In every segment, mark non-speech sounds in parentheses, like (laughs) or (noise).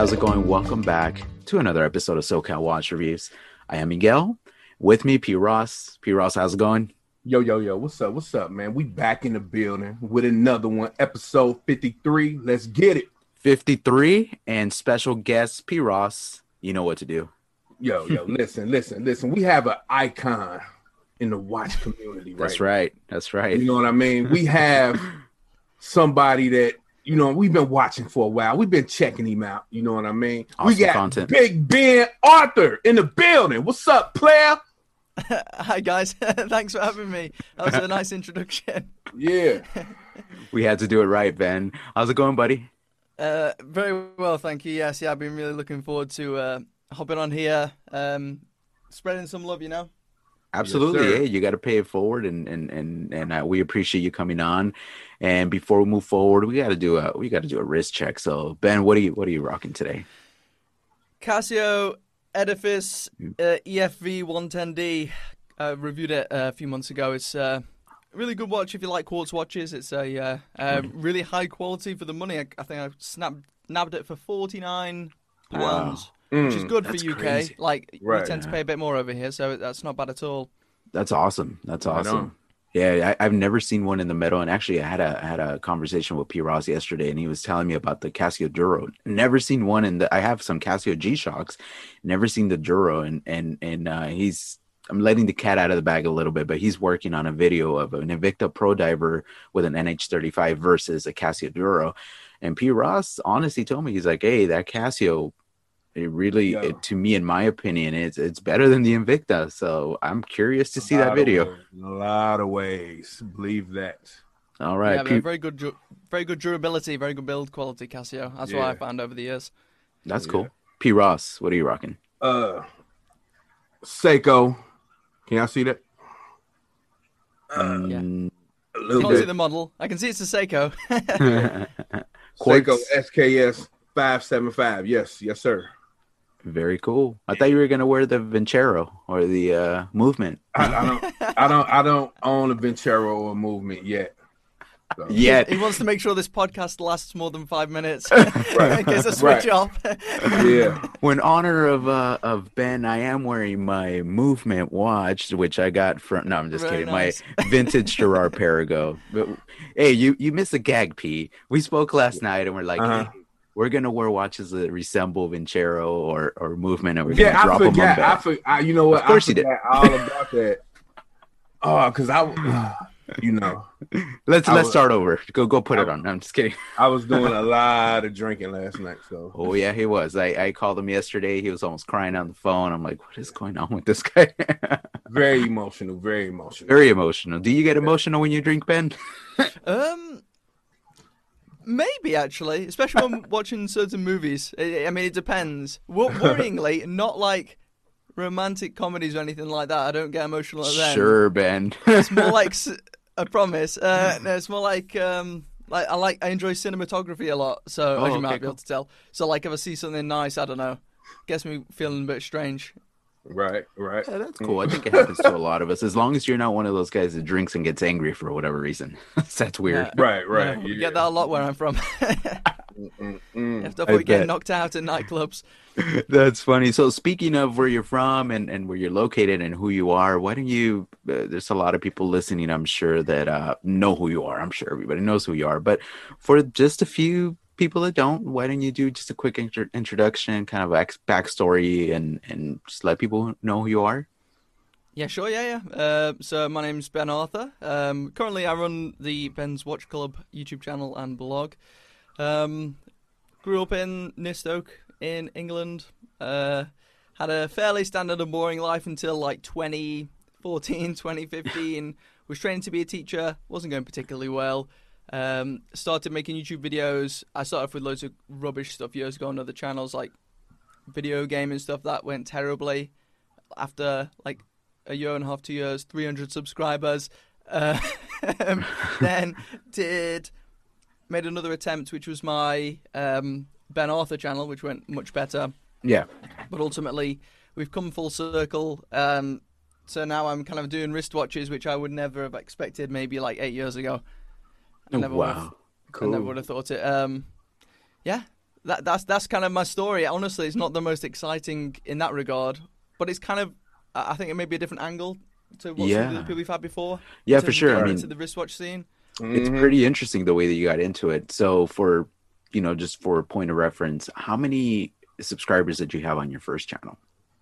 how's it going? Welcome back to another episode of SoCal Watch Reviews. I am Miguel. With me, P. Ross. P. Ross, how's it going? Yo, yo, yo, what's up? What's up, man? We back in the building with another one, episode 53. Let's get it. 53 and special guest P. Ross. You know what to do. Yo, yo, (laughs) listen, listen, listen. We have an icon in the watch community, right? That's right. That's right. You know what I mean? We have (laughs) somebody that you know we've been watching for a while. We've been checking him out. You know what I mean? Awesome we got content. Big Ben Arthur in the building. What's up, player? (laughs) Hi guys, (laughs) thanks for having me. That was a (laughs) nice introduction. Yeah. We had to do it right, Ben. How's it going, buddy? Uh, very well, thank you. Yes, yeah, I've been really looking forward to uh, hopping on here, um, spreading some love. You know. Absolutely. sir. hey, you got to pay it forward, and and and and uh, we appreciate you coming on. And before we move forward, we got to do a we got to do a wrist check. So, Ben, what are you what are you rocking today? Casio Edifice uh, EFV 110D. Uh, reviewed it uh, a few months ago. It's uh, a really good watch if you like quartz watches. It's a uh, uh, really high quality for the money. I, I think I snapped nabbed it for 49 pounds, which is Mm, good for UK. crazy. Like Right. we tend to pay a bit more over here, so that's not bad at all. That's awesome. That's awesome. on. Yeah, I, I've never seen one in the metal, and actually, I had a I had a conversation with P. Ross yesterday, and he was telling me about the Casio Duro. Never seen one in the. I have some Casio G Shocks, never seen the Duro, and and and uh, he's. I'm letting the cat out of the bag a little bit, but he's working on a video of an Invicta Pro Diver with an NH35 versus a Casio Duro, and P. Ross honestly told me he's like, "Hey, that Casio." It really, Yeah. it, to me, in my opinion, it's it's better than the Invicta. So I'm curious to see that video. ways, A lot of ways. Believe that. All right, Yeah, right, but P- very good, very good durability, very good build quality. Casio. That's what I found over the years. that's Yeah. cool. P. Ross, what are you rocking? Uh Seiko. Can y'all see that? Mm, A I little can't see the model. I can see it's a Seiko. (laughs) (laughs) Seiko SKS 575. Yes, yes, sir. Very cool. I thought you were gonna wear the Vincero or the uh, movement. I, I don't I don't I don't own a Vincero or a movement yet. So- (laughs) Yet, he wants to make sure this podcast lasts more than five minutes (laughs) Right. in case I switch Right. off. Yeah. when honor of uh, of Ben, I am wearing my movement watch, which I got from. No, I'm just Very kidding. nice. My (laughs) vintage Girard Perregaux. But hey, you you missed a gag, P. We spoke last night, and we're like. Uh-huh. hey, we're gonna wear watches that resemble Vincero or, or movement, and we're gonna Yeah, I drop them on forgot. I, back. for, I you know what? Of course I you did. all about that. (laughs) Oh, cause I (sighs) you know, Let's I let's was- start over. Go go put I- it on. No, I'm just kidding. I was doing (laughs) a lot of drinking last night, so Oh yeah, he was. I, I called him yesterday. He was almost crying on the phone. I'm like, what is going on with this guy? (laughs) very emotional, very emotional. Very emotional. Do you get emotional when you drink, Ben? Um, maybe actually, especially when (laughs) watching certain movies. I, I mean, it depends. Wor- worryingly, not like romantic comedies or anything like that. I don't get emotional at them. Sure, Ben. It's more like (laughs) I promise. Uh, no, it's more like um, like I like I enjoy cinematography a lot. So Oh, as you okay, might be cool. able to tell. So like if I see something nice, I don't know, gets me feeling a bit strange. Right, right. Yeah, that's cool. I think it happens to a lot of us. As long as you're not one of those guys that drinks and gets angry for whatever reason. (laughs) that's weird. Yeah. Right, right. Yeah, we yeah. get that a lot where I'm from. (laughs) Mm, mm. If I I get knocked out in nightclubs. (laughs) That's funny. So speaking of where you're from and, and where you're located and who you are, why don't you? Uh, there's a lot of people listening. I'm sure that uh, know who you are. I'm sure everybody knows who you are. But for just a few people that don't, why don't you do just a quick intro- introduction, kind of back- backstory, and and just let people know who you are? Yeah, sure, yeah, yeah. Uh, so my name's Ben Arthur. Um, currently, I run the Ben's Watch Club YouTube channel and blog. Um, grew up in Nistoke in England. Uh, had a fairly standard and boring life until like 2014, 2015. (laughs) Was training to be a teacher. Wasn't going particularly well. Um, started making YouTube videos. I started off with loads of rubbish stuff years ago on other channels like video game and stuff. That went terribly. After like a year and a half, two years, 300 subscribers. Uh, (laughs) then did made another attempt, which was my um, Ben Arthur channel, which went much better. Yeah. But ultimately, we've come full circle. Um, so now I'm kind of doing wristwatches, which I would never have expected maybe like eight years ago. I never would have, wow. I never would have thought it. Um, yeah, that that's that's kind of my story. Honestly, it's not the most exciting in that regard, but it's kind of I think it may be a different angle to what Yeah. some of the people we've had before. Yeah, for sure. I mean, into the wristwatch scene. it's Mhm. pretty interesting the way that you got into it. So for you know, just for a point of reference, how many subscribers did you have on your first channel?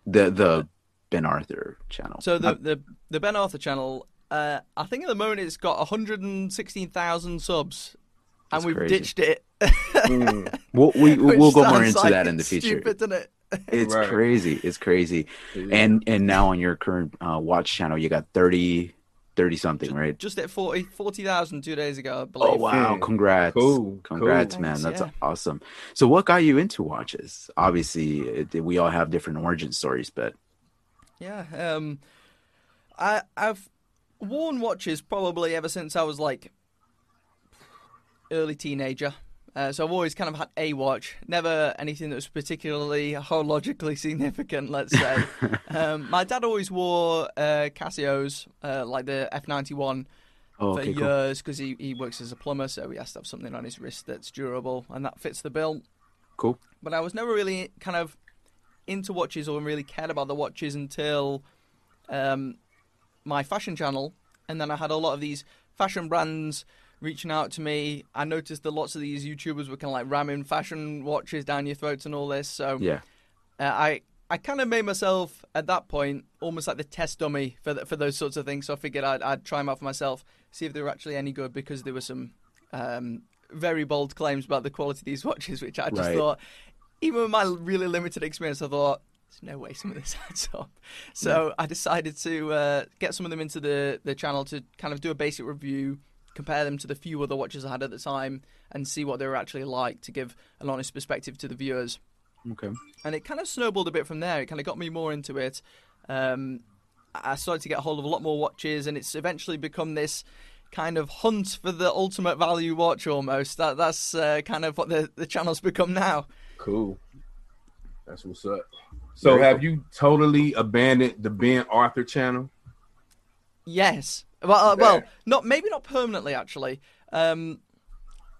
The the Ben Arthur channel. So the Not- the the Ben Arthur channel, uh, I think at the moment it's got 116,000 subs, and we've crazy. ditched it. Mm. (laughs) we'll we, Which we'll go more into like that in the future. Stupid, doesn't it? It's Right. crazy. It's crazy. And and now on your current uh, watch channel, you got 30 30 something, right? Just at 40 40,000 two days ago, I believe. Oh wow! Mm. Congrats! Cool, Congrats, cool. man. Thanks, That's yeah. awesome. So, what got you into watches? Obviously, it, we all have different origin stories, but Yeah, um, I I've worn watches probably ever since I was like early teenager. Uh, so I've always kind of had a watch, never anything that was particularly horologically (laughs) significant. Let's say. (laughs) um, my dad always wore uh, Casios, uh, like the F ninety one, oh, for okay, years because he, he works as a plumber, so he has to have something on his wrist that's durable, and that fits the bill. Cool. But I was never really kind of into watches or really cared about the watches until um, my fashion channel, and then I had a lot of these fashion brands reaching out to me. I noticed that lots of these YouTubers were kind of like ramming fashion watches down your throats and all this. So Yeah. uh, I I kind of made myself at that point almost like the test dummy for th- for those sorts of things. So I figured I'd, I'd try them out for myself, see if they were actually any good because there were some um, very bold claims about the quality of these (laughs) watches, which I just Right. thought, even with my really limited experience, I thought there's no way some of this (laughs) adds up. So I decided to uh, get some of them into the the channel to kind of do a basic review, compare them to the few other watches I had at the time, and see what they were actually like to give an honest perspective to the viewers Okay. and it kind of snowballed a bit from there. It kind of got me more into it. Um, I started to get a hold of a lot more watches, and it's eventually become this kind of hunt for the ultimate value watch. Almost that that's uh, kind of what the the channel's (laughs) become now. Cool. That's what's up. So, Very have you totally abandoned the Ben Arthur channel? Yes. Well, uh, well, not maybe not permanently actually. Um,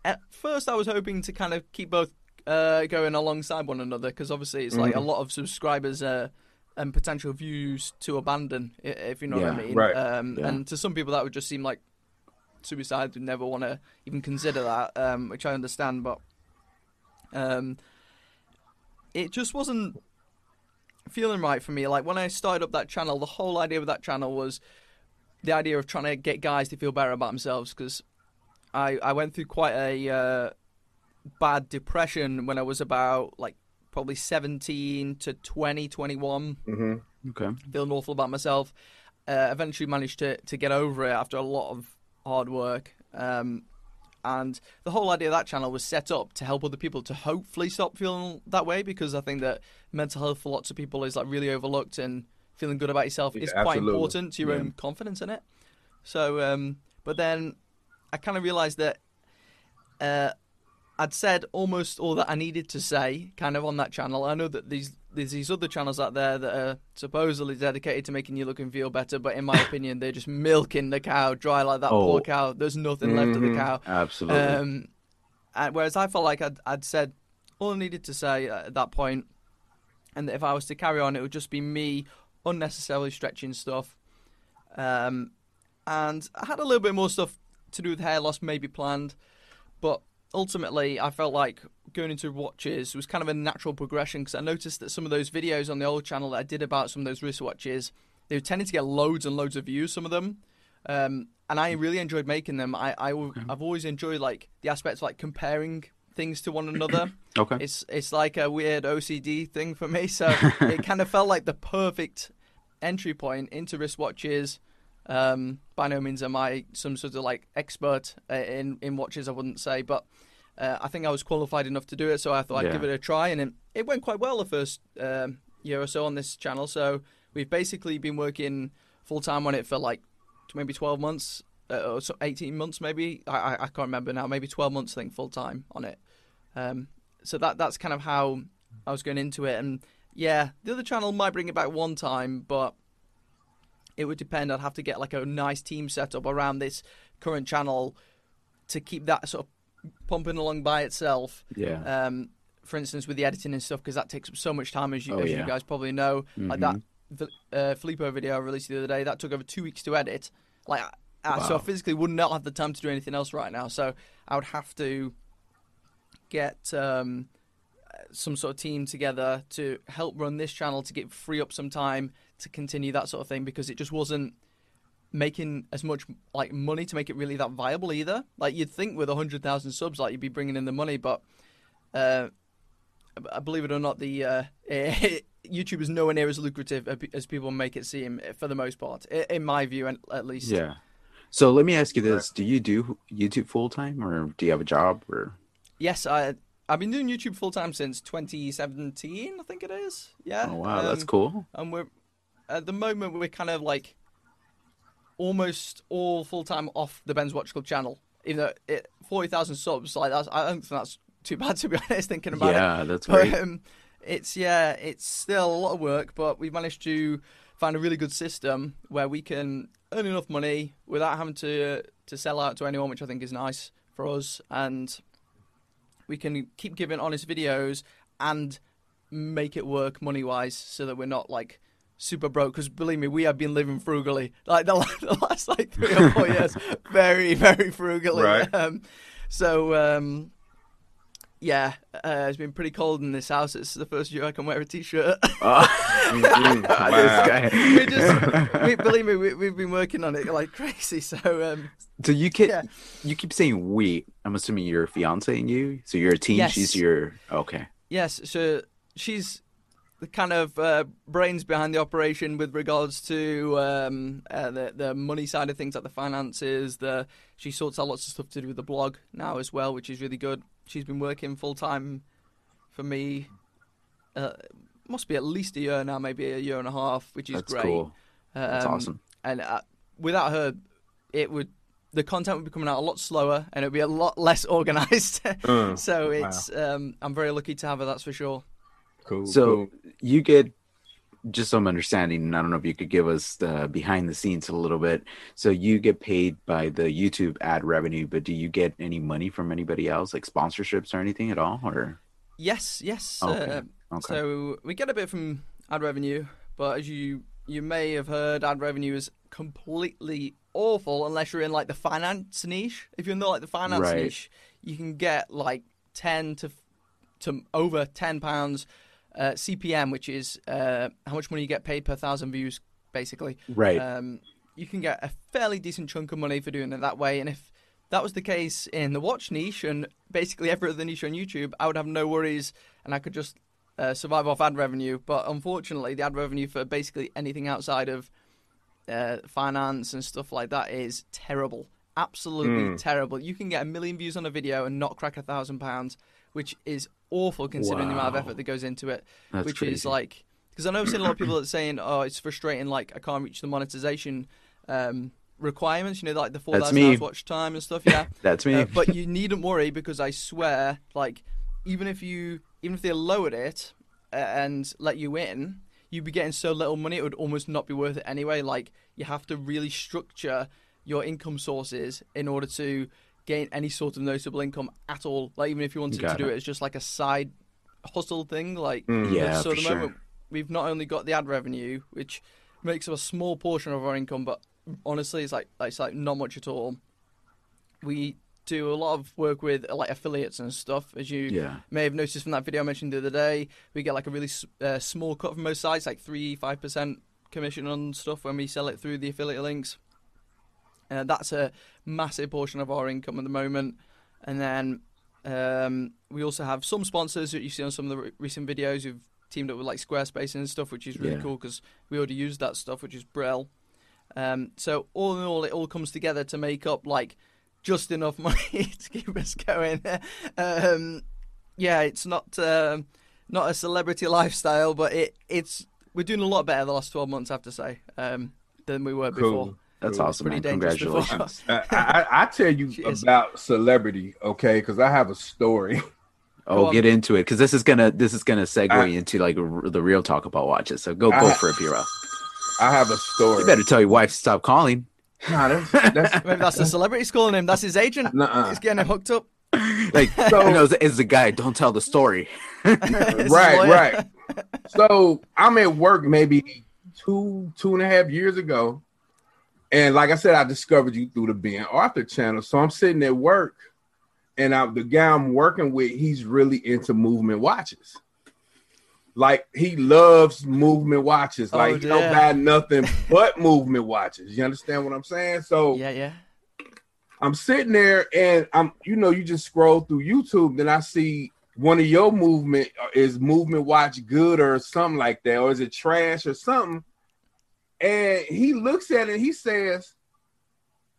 at first, I was hoping to kind of keep both uh, going alongside one another because obviously it's like a lot of subscribers uh, and potential views to abandon, if you know what I mean. right. Um, Yeah. And to some people, that would just seem like suicide. Would never want to even consider that, um, which I understand, but um, it just wasn't feeling right for me. Like when I started up that channel, the whole idea of that channel was the idea of trying to get guys to feel better about themselves because I I went through quite a uh, bad depression when I was about like probably 17 to 20, 21 Mm-hmm. Okay. feeling awful about myself. Uh, eventually managed to, to get over it after a lot of hard work. Um, and the whole idea of that channel was set up to help other people to hopefully stop feeling that way because I think that mental health for lots of people is like really overlooked and feeling good about yourself Yeah, is quite important to your Yeah. own confidence in it. So, um, but then I kind of realized that uh, I'd said almost all that I needed to say, kind of on that channel. I know that these there's these other channels out there that are supposedly dedicated to making you look and feel better, but in my (laughs) opinion, they're just milking the cow dry like that Oh. poor cow. There's nothing left of the Mhm. cow. Absolutely. Um, and whereas I felt like I'd, I'd said all I needed to say at that point, and that if I was to carry on, it would just be me unnecessarily stretching stuff. Um, and I had a little bit more stuff to do with hair loss maybe planned, but ultimately I felt like going into watches was kind of a natural progression because I noticed that some of those videos on the old channel that I did about some of those wristwatches, they were tending to get loads and loads of views. Some of them. Um, and I really enjoyed making them. I, I have always enjoyed like the aspects of like comparing things to one another. (clears throat) okay. It's it's like a weird OCD thing for me. So (laughs) it kind of felt like the perfect entry point into wristwatches. Um, by no means am I some sort of like expert uh, in in watches. I wouldn't say, but uh, I think I was qualified enough to do it. So I thought I'd give it a try, and it, it went quite well the first um, year or so on this channel. So we've basically been working full time on it for like maybe twelve months. Uh, so 18 months maybe I, I I can't remember now maybe 12 months I think full time on it um, so that that's kind of how I was going into it. And yeah, the other channel might bring it back one time, but it would depend. I'd have to get like a nice team set up around this current channel to keep that sort of pumping along by itself yeah. um, for instance, with the editing and stuff, because that takes up so much time, as you, Oh, as yeah. you guys probably know. Like Mhm. that uh, Filippo video I released the other day, that took over two weeks to edit. Like, I, so I physically would not have the time to do anything else right now. So I would have to get um, some sort of team together to help run this channel to get free up some time to continue that sort of thing because it just wasn't making as much like money to make it really that viable either. Like you'd think with hundred thousand subs, like you'd be bringing in the money, but uh, I believe it or not, the uh, (laughs) YouTube is nowhere near as lucrative as people make it seem for the most part, in my view, and at least. Yeah. So let me ask you this: Do you do YouTube full time, or do you have a job, or? Yes, I I've been doing YouTube full time since 2017, I think it is. Yeah. Oh wow, that's um, cool. and we're at the moment we're kind of like almost all full time off the Ben's Watch Club channel. Even though it forty thousand subs, like that's I don't think that's too bad (laughs) to be honest. Thinking about it, Yeah, that's but great. um, it's yeah, it's still a lot of work, but we've managed to find a really good system where we can earn enough money without having to to sell out to anyone, which I think is nice for us, and we can keep giving honest videos and make it work money wise, so that we're not like super broke. Because believe me, we have been living frugally, like the, (laughs) the last like three or four (laughs) years, very very frugally. Right. Um, so. Um, yeah, uh, it's been pretty cold in this house. It's the first year I can wear a t-shirt. (laughs) (laughs) Mhm. (laughs) Wow. we just, we, believe me, we, we've been working on it like crazy. So um, So you keep Yeah. you keep saying we. I'm assuming your fiance and you. So you're a team. Yes. She's your okay. yes, so she's the kind of uh, brains behind the operation with regards to um, uh, the the money side of things, like the finances. The she sorts out lots of stuff to do with the blog now as well, which is really good. She's been working full time for me. Uh, must be at least a year now, maybe a year and a half, which is That's great. cool. That's Um, awesome. And uh, without her, it would the content would be coming out a lot slower and it'd be a lot less (laughs) organized. Uh, so wow. it's um, I'm very lucky to have her. That's for sure. cool. So cool. you get just some understanding, and I don't know if you could give us the behind the scenes a little bit. So you get paid by the YouTube ad revenue, but do you get any money from anybody else, like sponsorships or anything at all? Or Yes, yes. Okay, Uh, okay, So we get a bit from ad revenue, but as you you may have heard, ad revenue is completely awful unless you're in like the finance niche. If you're in the, like the finance Right. niche, you can get like ten to to over ten pounds uh, CPM, which is uh, how much money you get paid per thousand views, basically. right? Um, you can get a fairly decent chunk of money for doing it that way. And if that was the case in the watch niche and basically every other niche on YouTube, I would have no worries and I could just uh, survive off ad revenue. But unfortunately, the ad revenue for basically anything outside of uh, finance and stuff like that is terrible. Absolutely Mm. terrible. You can get a million views on a video and not crack a thousand pounds, which is awful considering the amount of effort that goes into it That's which crazy. is like because I know I've seen a lot of people that are saying, "Oh, it's frustrating. Like I can't reach the monetization um, requirements. You know, like the four That's hours watch time and stuff." Yeah, (laughs) That's me. uh, but you needn't worry because I swear, like even if you even if they lowered it uh, and let you in, you'd be getting so little money it would almost not be worth it anyway. Like you have to really structure your income sources in order to gain any sort of noticeable income at all. Like even if you wanted Got to do it. it as just like a side hustle thing, like Mm. Yeah, so at the sure. moment, we've not only got the ad revenue, which makes up a small portion of our income, but honestly, it's like it's like not much at all. We do a lot of work with like affiliates and stuff, as you yeah. may have noticed from that video I mentioned the other day. We get like a really uh, small cut from most sites, like three, five percent commission on stuff when we sell it through the affiliate links. Uh, that's a massive portion of our income at the moment. And then um, we also have some sponsors that you see on some of the re- recent videos who've teamed up with like Squarespace and stuff, which is really Yeah. cool because we already use that stuff, which is Brill. Um, so all in all, it all comes together to make up like just enough (laughs) money to keep us going. (laughs) um, yeah, it's not um not a celebrity lifestyle, but it it's we're doing a lot better the last twelve months, I have to say, um, than we were before. Cool. That's Cool. awesome, man. Pretty dangerous. Congratulations. I, I, I tell you (laughs) about celebrity, okay? Because I have a story. (laughs) Oh, on. get into it because this is gonna this is gonna segue I- into like r- the real talk about watches. So go I- go for it, Piro. I have a story. You better tell your wife to stop calling. Nah, that's, (laughs) that's Maybe that's the celebrity's calling him. That's his agent. Nuh-uh. He's getting him hooked up. like So- you know, it's, it's the guy. Don't tell the story. Right, right. So I'm at work maybe two, two and a half years ago. And like I said, I discovered you through the Ben Arthur channel. So I'm sitting at work, and I, the guy I'm working with, he's really into movement watches. Like he loves movement watches. Oh, Like he don't buy nothing (laughs) but movement watches. You understand what I'm saying? So Yeah, yeah. I'm sitting there and I'm, you know, you just scroll through YouTube, then I see one of your movement uh, is movement watch good or something like that, or is it trash or something? And he looks at it and he says,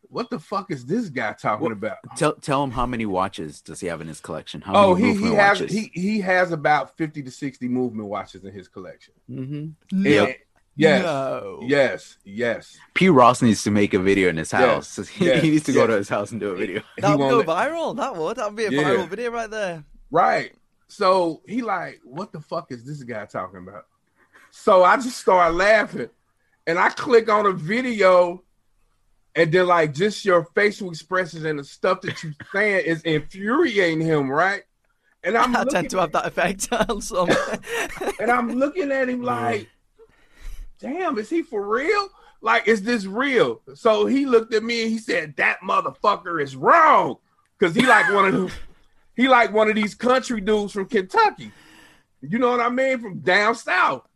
What the fuck is this guy talking What- about? Tell tell him how many watches does he have in his collection? How Oh, many he he has watches? he he has about 50 to 60 movement watches in his collection. Mm-hmm. No. And- yes. No. Yes, yes. P. Ross needs to make a video in his Yes, house. (laughs) He, yes, he needs to go to his house and do a video. (laughs) That would go viral. That would. That would be a Yeah. viral video right there. Right. So he like, what the fuck is this guy talking about? So I just start laughing, and I click on a video, and then like just your facial expressions and the stuff that you're saying is infuriating him, right? And I'm I tend to have that effect (laughs) on some. (laughs) and I'm looking at him like, damn, is he for real? Like, is this real? So he looked at me and he said, that motherfucker is wrong. Cause he like one of them, he like one of these country dudes from Kentucky. You know what I mean? From down south.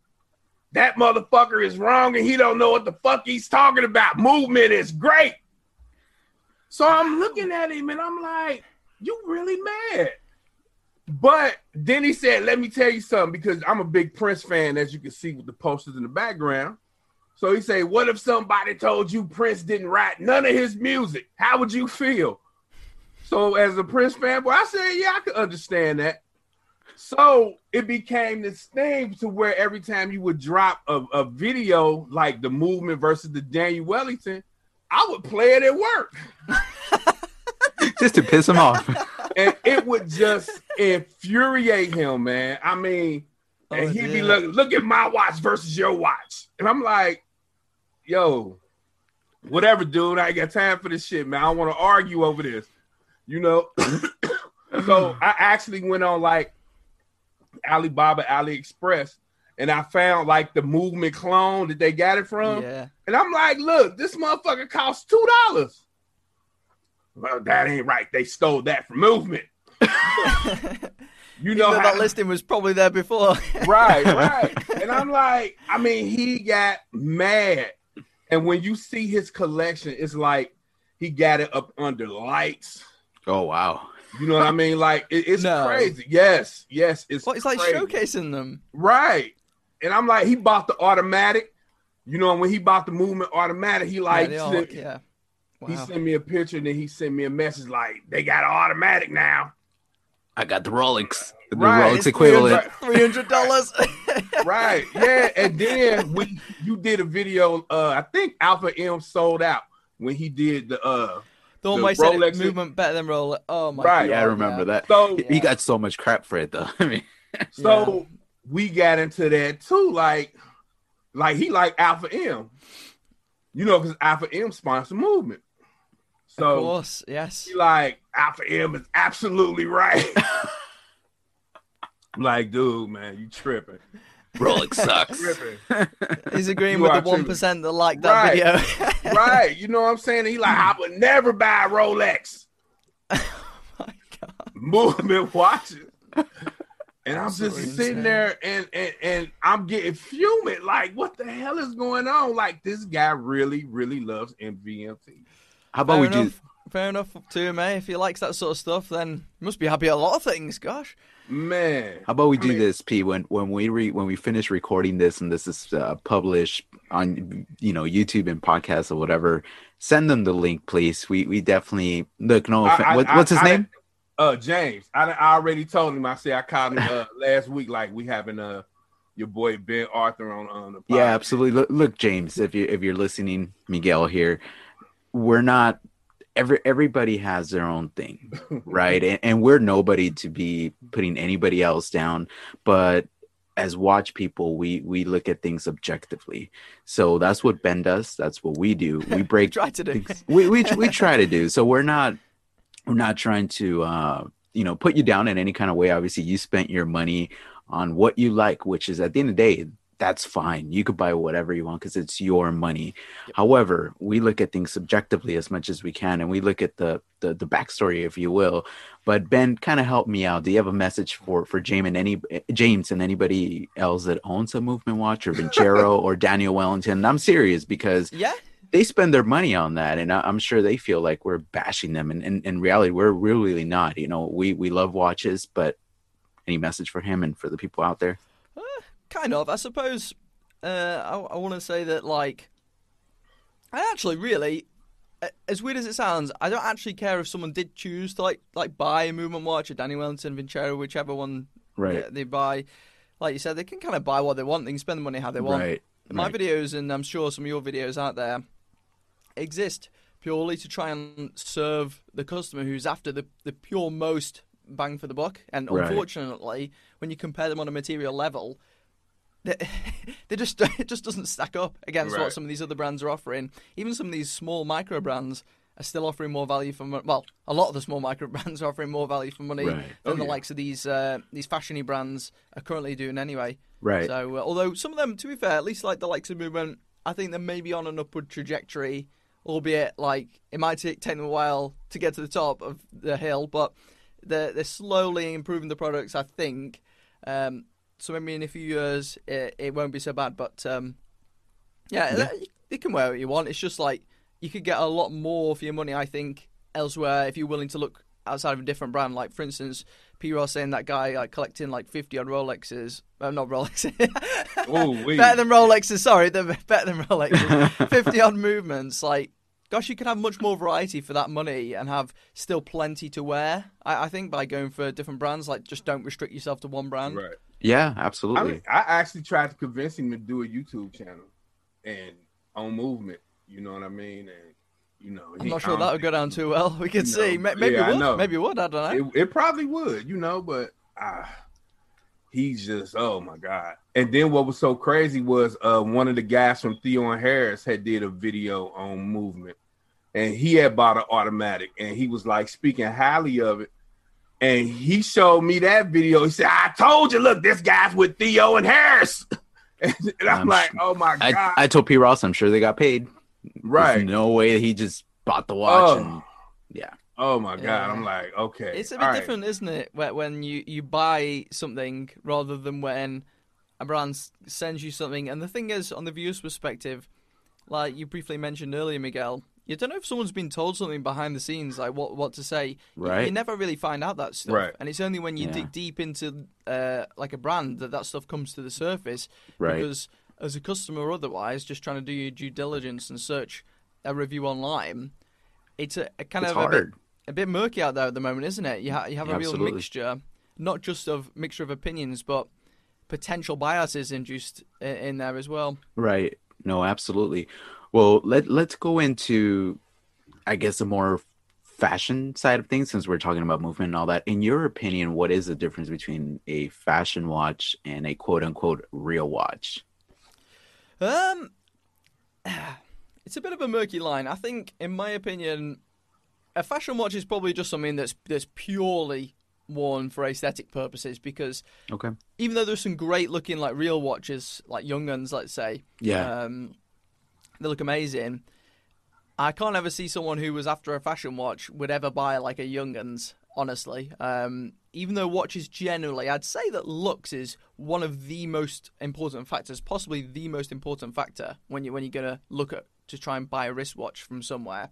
That motherfucker is wrong and he don't know what the fuck he's talking about. Movement is great. So I'm looking at him and I'm like, you really mad. But then he said, let me tell you something, because I'm a big Prince fan, as you can see with the posters in the background. So he said, What if somebody told you Prince didn't write none of his music? How would you feel? So as a Prince fanboy, I said, Yeah, I could understand that. So it became this thing to where every time you would drop a, a video like the movement versus the Daniel Wellington, I would play it at work. (laughs) Just to piss him off. and it would just infuriate him, man. I mean, Oh, and he'd be dear. like, "Look at my watch versus your watch," and I'm like, "Yo, whatever, dude. I ain't got time for this shit, man. I don't want to argue over this, you know." (coughs) so I actually went on like Alibaba, AliExpress, and I found like the movement clone that they got it from. yeah. And I'm like, look, this motherfucker costs two dollars. Well, that ain't right. They stole that from movement. You (laughs) You know know how, that listing was probably there before. (laughs) right, right. (laughs) And I'm like, I mean, he got mad. And when you see his collection, it's like he got it up under lights. Oh wow. You know what I mean? Like it- it's No. crazy. Yes, yes, it's What it's like showcasing them. Right. And I'm like, he bought the automatic. You know, and when he bought the movement automatic, he like yeah, they sent- are, yeah. He sent me a picture and then he sent me a message like they got an automatic now. I got the Rolex. The Right. Rolex It's equivalent. Three hundred dollars. (laughs) Right. Yeah. And then we you did a video, uh, I think Alpha M sold out when he did the uh The one where Rolex- movement better than roll. Oh my Right. god. Yeah, I remember that. so He got so much crap for it though. (laughs) I mean, (laughs) so we got into that too. Like like he like Alpha M. You know, because Alpha M sponsor movement. Of So course, yes. he like Alpha M is absolutely right. (laughs) like, dude, man, you tripping. Rolex sucks. Tripping. He's agreeing You with the one that like that Right. video. (laughs) right. You know what I'm saying? He like, I would never buy a Rolex. (laughs) Oh my god. Movement watches. And I'm Absolutely just sitting insane. there and, and and I'm getting fuming. Like, what the hell is going on? Like, this guy really, really loves MVMT. How about Fair we do? enough. Fair enough to him, eh? If he likes that sort of stuff, then he must be happy at a lot of things. Gosh. Man. How about we I do mean- this, P? When when we re, when we finish recording this and this is uh, published on you know YouTube and podcasts or whatever, send them the link, please. We we definitely look. No, offense. I- what, I- what's his name? Uh James. I, I already told him. I said I called him uh, (laughs) last week, like we having uh your boy Ben Arthur on on the Yeah, absolutely. Look, look, James, if you if you're listening, Miguel here, we're not. Every everybody has their own thing, (laughs) right? and, and we're nobody to be putting anybody else down, but as watch people, we we look at things objectively. So that's what Ben does. That's what we do. We (laughs) break Try to do. we, we we try to do. So we're not we're not trying to uh you know put you down in any kind of way. Obviously, you spent your money on what you like, which is at the end of the day, that's fine. You could buy whatever you want because it's your money. Yep. However, we look at things subjectively as much as we can, and we look at the the, the backstory, if you will. But Ben, kind of help me out. Do you have a message for for James and any James and anybody else that owns a Movement Watch or (laughs) Vincero or Daniel Wellington? I'm serious because yeah. They spend their money on that, and I'm sure they feel like we're bashing them. And in reality, we're really not. You know, we we love watches, but any message for him and for the people out there? Kind of. I suppose uh, I, I want to say that, like, I actually really, as weird as it sounds, I don't actually care if someone did choose to like like buy a movement watch or Danny Wellington, Vincero, whichever one right. they, they buy. Like you said, they can kind of buy what they want. They can spend the money how they want. Right. My right. videos, and I'm sure some of your videos out there, exist purely to try and serve the customer who's after the, the pure most bang for the buck. And Right. unfortunately, when you compare them on a material level, they, (laughs) they just (laughs) it just doesn't stack up against Right. what some of these other brands are offering. Even some of these small micro brands are still offering more value for money. Well, a lot of the small (laughs) micro brands are offering more value for money Right. than Oh, the yeah. likes of these uh, these fashiony brands are currently doing anyway. Right. So, uh, although some of them, to be fair, at least like the likes of Movement, I think they're maybe on an upward trajectory, albeit like it might take, take them a while to get to the top of the hill, but they're, they're slowly improving the products, I think. Um, so maybe in a few years it, it won't be so bad, but um, yeah, Yeah. You, you can wear what you want. It's just like you could get a lot more for your money, I think, elsewhere if you're willing to look outside of a different brand. Like, for instance, P. Ross saying that guy like collecting like 50 odd Rolexes. Uh, not Rolexes. (laughs) Ooh, better than Rolexes. Sorry, they're (laughs) better than Rolexes. (laughs) 50 odd movements. Like, gosh, you could have much more variety for that money and have still plenty to wear. I, I think by going for different brands, like, just don't restrict yourself to one brand. Right. Yeah, I, absolutely. mean, I actually tried to convince him to do a YouTube channel and on movement. You know what I mean? And you know, I'm he- not sure that would go down too well. (laughs) We could see. know, Ma- Maybe yeah, I it would. know. Maybe it would. I don't know. It, it probably would, you know, but ah, he's just oh my god. And then what was so crazy was uh one of the guys from Theo and Harris had did a video on movement, and he had bought an automatic, and he was like speaking highly of it. And he showed me that video. He said, "I told you, look, this guy's with Theo and Harris." (laughs) and I'm, I'm like, su- "Oh my god!" I, I told P. Ross, I'm sure they got paid. There's right? no way he just bought the watch. Oh. And, yeah. Oh my god! Yeah. I'm like, okay, It's a all bit right. different, isn't it? When you, you buy something rather than when a brand sends you something. And the thing is, on the viewer's perspective, like you briefly mentioned earlier, Miguel, you don't know if someone's been told something behind the scenes, like what what to say. You- Right. You, never really find out that stuff. Right. And it's only when you Yeah. dig deep into uh, like a brand that that stuff comes to the surface. Right. Because as a customer or otherwise, just trying to do your due diligence and search a review online, it's a, a kind It's of a bit, a bit murky out there at the moment, isn't it? You, ha- you have a real Absolutely. mixture, not just of mixture of opinions, but potential biases induced i- in there as well. Right. No, absolutely. Well, let let's go into I guess a more fashion side of things since we're talking about movement and all that. In your opinion, what is the difference between a fashion watch and a quote unquote real watch? Um, (sighs) it's a bit of a murky line. I think, in my opinion, a fashion watch is probably just something that's that's purely worn for aesthetic purposes. Because Okay. even though there's some great looking like real watches, like young guns, let's say, Yeah. um, they look amazing. I can't ever see someone who was after a fashion watch would ever buy like a Young'uns. Honestly, um, even though watches generally, I'd say that looks is one of the most important factors, possibly the most important factor when you when you're gonna look at to try and buy a wristwatch from somewhere.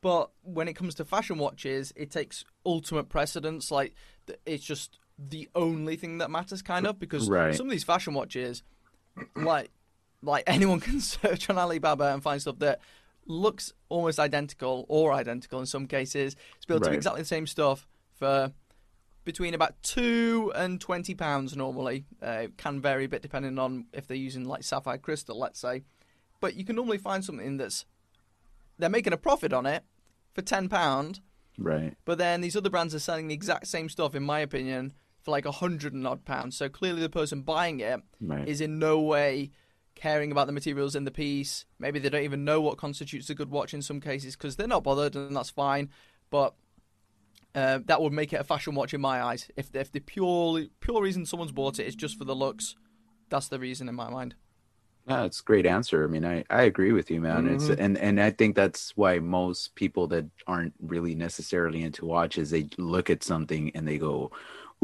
But when it comes to fashion watches, it takes ultimate precedence. Like it's just the only thing that matters, kind of, because Right. some of these fashion watches, like like (laughs) anyone can search on Alibaba and find stuff that looks almost identical or identical in some cases. It's built to Right. exactly the same stuff for between about two and twenty pounds normally. Uh, it can vary a bit depending on if they're using like sapphire crystal, let's say. But you can normally find something that's they're making a profit on it for ten pound, Right. but then these other brands are selling the exact same stuff, in my opinion, for like a hundred and odd pounds. So clearly, the person buying it Right. is in no way caring about the materials in the piece. Maybe they don't even know what constitutes a good watch in some cases because they're not bothered, and that's fine. But uh, that would make it a fashion watch in my eyes. If if the pure pure reason someone's bought it is just for the looks, that's the reason in my mind. Yeah, it's a great answer. I mean, I, I agree with you, man. It's Mhm. and and I think that's why most people that aren't really necessarily into watches, they look at something and they go,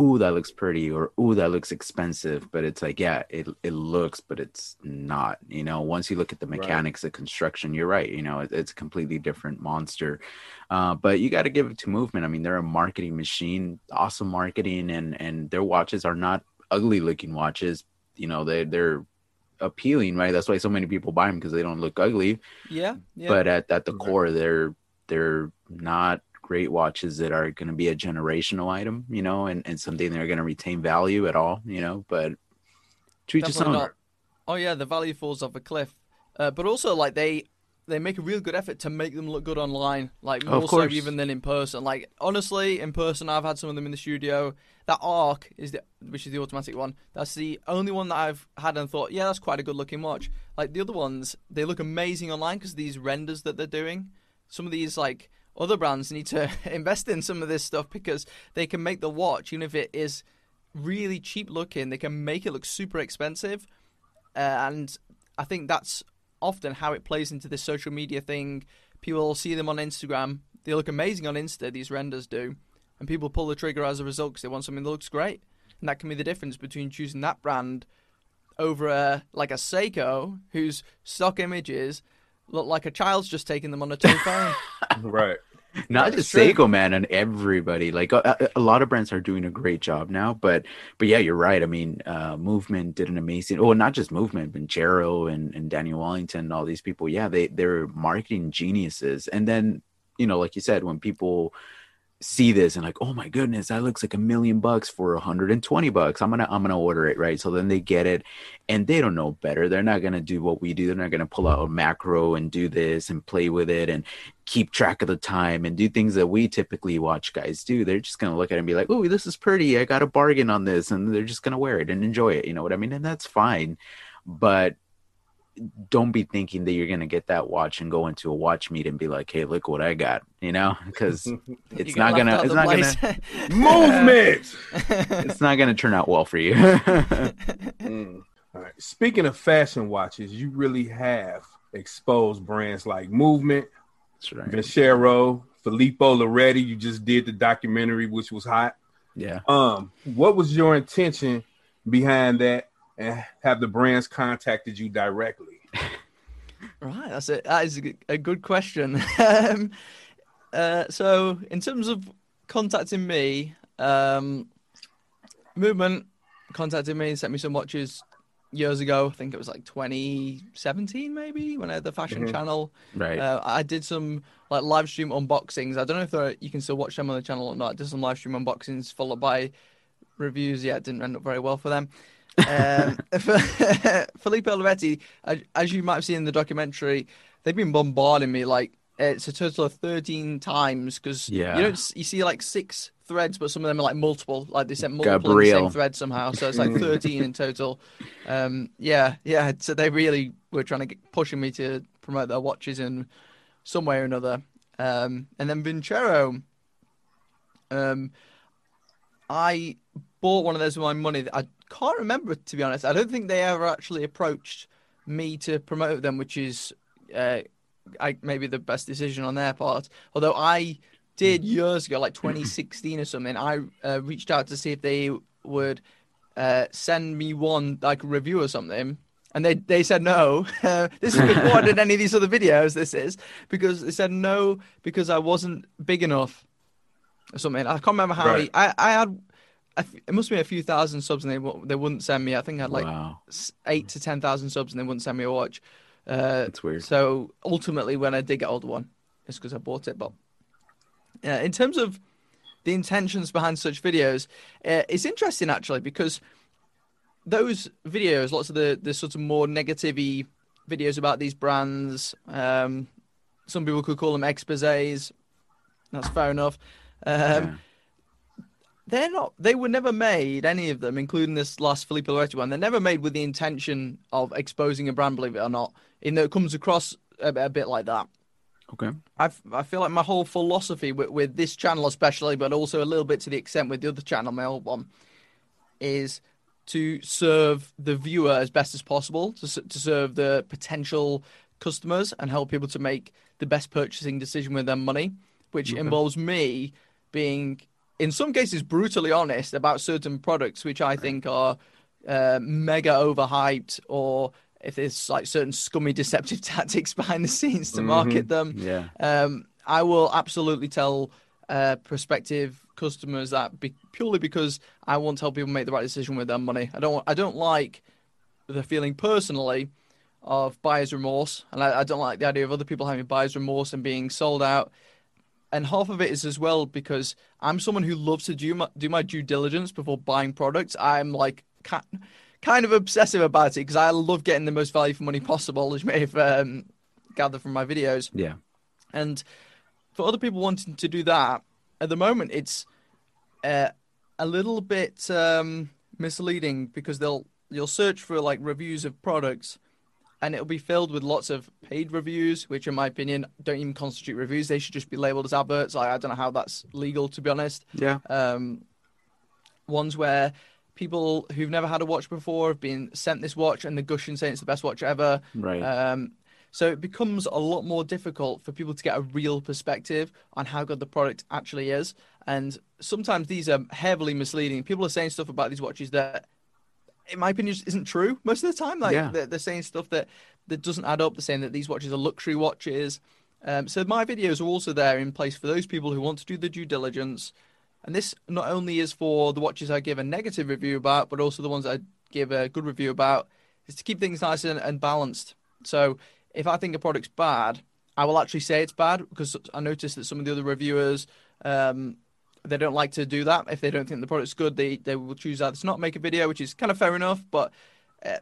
"Ooh, that looks pretty," or "Ooh, that looks expensive." But it's like, yeah, it it looks, but it's not. You know, once you look at the Right. mechanics, the construction, you're right. You know, it, it's a completely different monster. Uh, but you got to give it to movement. I mean, they're a marketing machine, awesome marketing, and and their watches are not ugly looking watches. You know, they they're appealing, right? That's why so many people buy them because they don't look ugly. Yeah, yeah. But at, at the Right. core, they're they're not great watches that are going to be a generational item, you know, and, and something they're going to retain value at all, you know. But to each his Definitely own. not. Oh yeah, the value falls off a cliff. Uh, but also, like they they make a real good effort to make them look good online, like more so even than in person. Like honestly, in person, I've had some of them in the studio. That arc is the which is the automatic one. That's the only one that I've had and thought, yeah, that's quite a good looking watch. Like the other ones, they look amazing online because these renders that they're doing. Some of these like other brands need to (laughs) invest in some of this stuff because they can make the watch, even if it is really cheap looking, they can make it look super expensive. Uh, and I think that's often how it plays into this social media thing. People see them on Instagram. They look amazing on Insta, these renders do. And people pull the trigger as a result because they want something that looks great. And that can be the difference between choosing that brand over a, like a Seiko, whose stock images look like a child's just taking them on a toy phone. (laughs) Right. not That's just true. Seiko, man, and everybody. Like a, a- a lot of brands are doing a great job now, but but yeah, you're right. I mean, uh, Movement did an amazing. Oh, not just Movement, but Jero and and Daniel Wellington, all these people. Yeah, they they're marketing geniuses. And then you know, like you said, when people see this and like, oh my goodness, that looks like a million bucks for 120 bucks. I'm gonna I'm gonna order it, right? So then they get it and they don't know better. They're not gonna do what we do. They're not gonna pull out a macro and do this and play with it and keep track of the time and do things that we typically watch guys do. They're just gonna look at it and be like, oh, this is pretty. I got a bargain on this, and they're just gonna wear it and enjoy it. You know what I mean? And that's fine. But don't be thinking that you're gonna get that watch and go into a watch meet and be like, "Hey, look what I got," you know, (laughs) because it's not gonna, it's not place. gonna, (laughs) Movement. (laughs) it's not gonna turn out well for you. Mm. All right. Speaking of fashion watches, you really have exposed brands like Movement, That's right. Vincero, Filippo Loretti. You just did the documentary, which was hot. Yeah. Um, what was your intention behind that, and have the brands contacted you directly? (laughs) Right, that's it. That is a good, question. (laughs) um, uh, so, in terms of contacting me, um, Movement contacted me, and sent me some watches years ago. I think it was like 2017, maybe, when I had the fashion Mhm. channel. Right. Uh, I did some like live stream unboxings. I don't know if there, you can still watch them on the channel or not. I did some live stream unboxings followed by reviews. Yeah, it didn't end up very well for them. Um, (laughs) (laughs) Filippo Loretti, as, you might have seen in the documentary, they've been bombarding me like it's a total of 13 times because Yeah. you don't you see like six threads, but some of them are like multiple. Like they sent multiple in the same thread somehow, so it's like (laughs) 13 in total. Um, yeah, yeah. So they really were trying to get, pushing me to promote their watches in some way or another. Um, and then Vincero, um, I bought one of those with my money. I can't remember to be honest. I don't think they ever actually approached me to promote them, which is uh, I, maybe the best decision on their part. Although I did years ago, like 2016 or something, I uh, reached out to see if they would uh, send me one like a review or something. And they, they said no. Uh, (laughs) this is before I did any of these other videos. This is because they said no because I wasn't big enough or something. I can't remember how Right. many. I, I had it must be a few thousand subs and they they wouldn't send me. I think I had like wow. eight to ten thousand subs and they wouldn't send me a watch. Uh, That's weird. so ultimately, when I did get older one, it's because I bought it. But uh, in terms of the intentions behind such videos, uh, it's interesting actually because those videos, lots of the the sort of more negative videos about these brands, um, some people could call them exposés. That's fair enough. Um, Yeah. They're not they were never made any of them including this last Filippo Loretti one they're never made with the intention of exposing a brand believe it or not in that it comes across a, a bit like that Okay. I, I feel like my whole philosophy with, with this channel, especially, but also a little bit to the extent with the other channel, my old one, is to serve the viewer as best as possible, to, to serve the potential customers and help people to make the best purchasing decision with their money, which Okay. involves me being, in some cases, brutally honest about certain products which I think are uh, mega overhyped or if there's like certain scummy deceptive (laughs) tactics behind the scenes to market them Yeah. um, I will absolutely tell uh, prospective customers that be- purely because I want to help people make the right decision with their money. I don't want, I don't like the feeling personally of buyer's remorse, and I, I don't like the idea of other people having buyer's remorse and being sold out. And half of it is as well because I'm someone who loves to do my, do my due diligence before buying products. I'm like ki- kind of obsessive about it because I love getting the most value for money possible, as you may have um, gathered from my videos. Yeah. And for other people wanting to do that, at the moment it's uh, a little bit um, misleading because they'll you'll search for like reviews of products, and it'll be filled with lots of paid reviews, which in my opinion don't even constitute reviews. They should just be labeled as adverts. Like, I don't know how that's legal to be honest Yeah. um, ones where people who've never had a watch before have been sent this watch and they're gushing saying it's the best watch ever. Right. Um, so it becomes a lot more difficult for people to get a real perspective on how good the product actually is. And sometimes these are heavily misleading. People are saying stuff about these watches that, in my opinion, just isn't true most of the time. Like Yeah. they're, they're saying stuff that, that doesn't add up. They're saying that these watches are luxury watches. Um, so my videos are also there in place for those people who want to do the due diligence. And this not only is for the watches I give a negative review about, but also the ones I give a good review about, is to keep things nice and, and balanced. So if I think a product's bad, I will actually say it's bad because I noticed that some of the other reviewers, um, they don't like to do that. If they don't think the product's good, they, they will choose either to not make a video, which is kind of fair enough. But uh,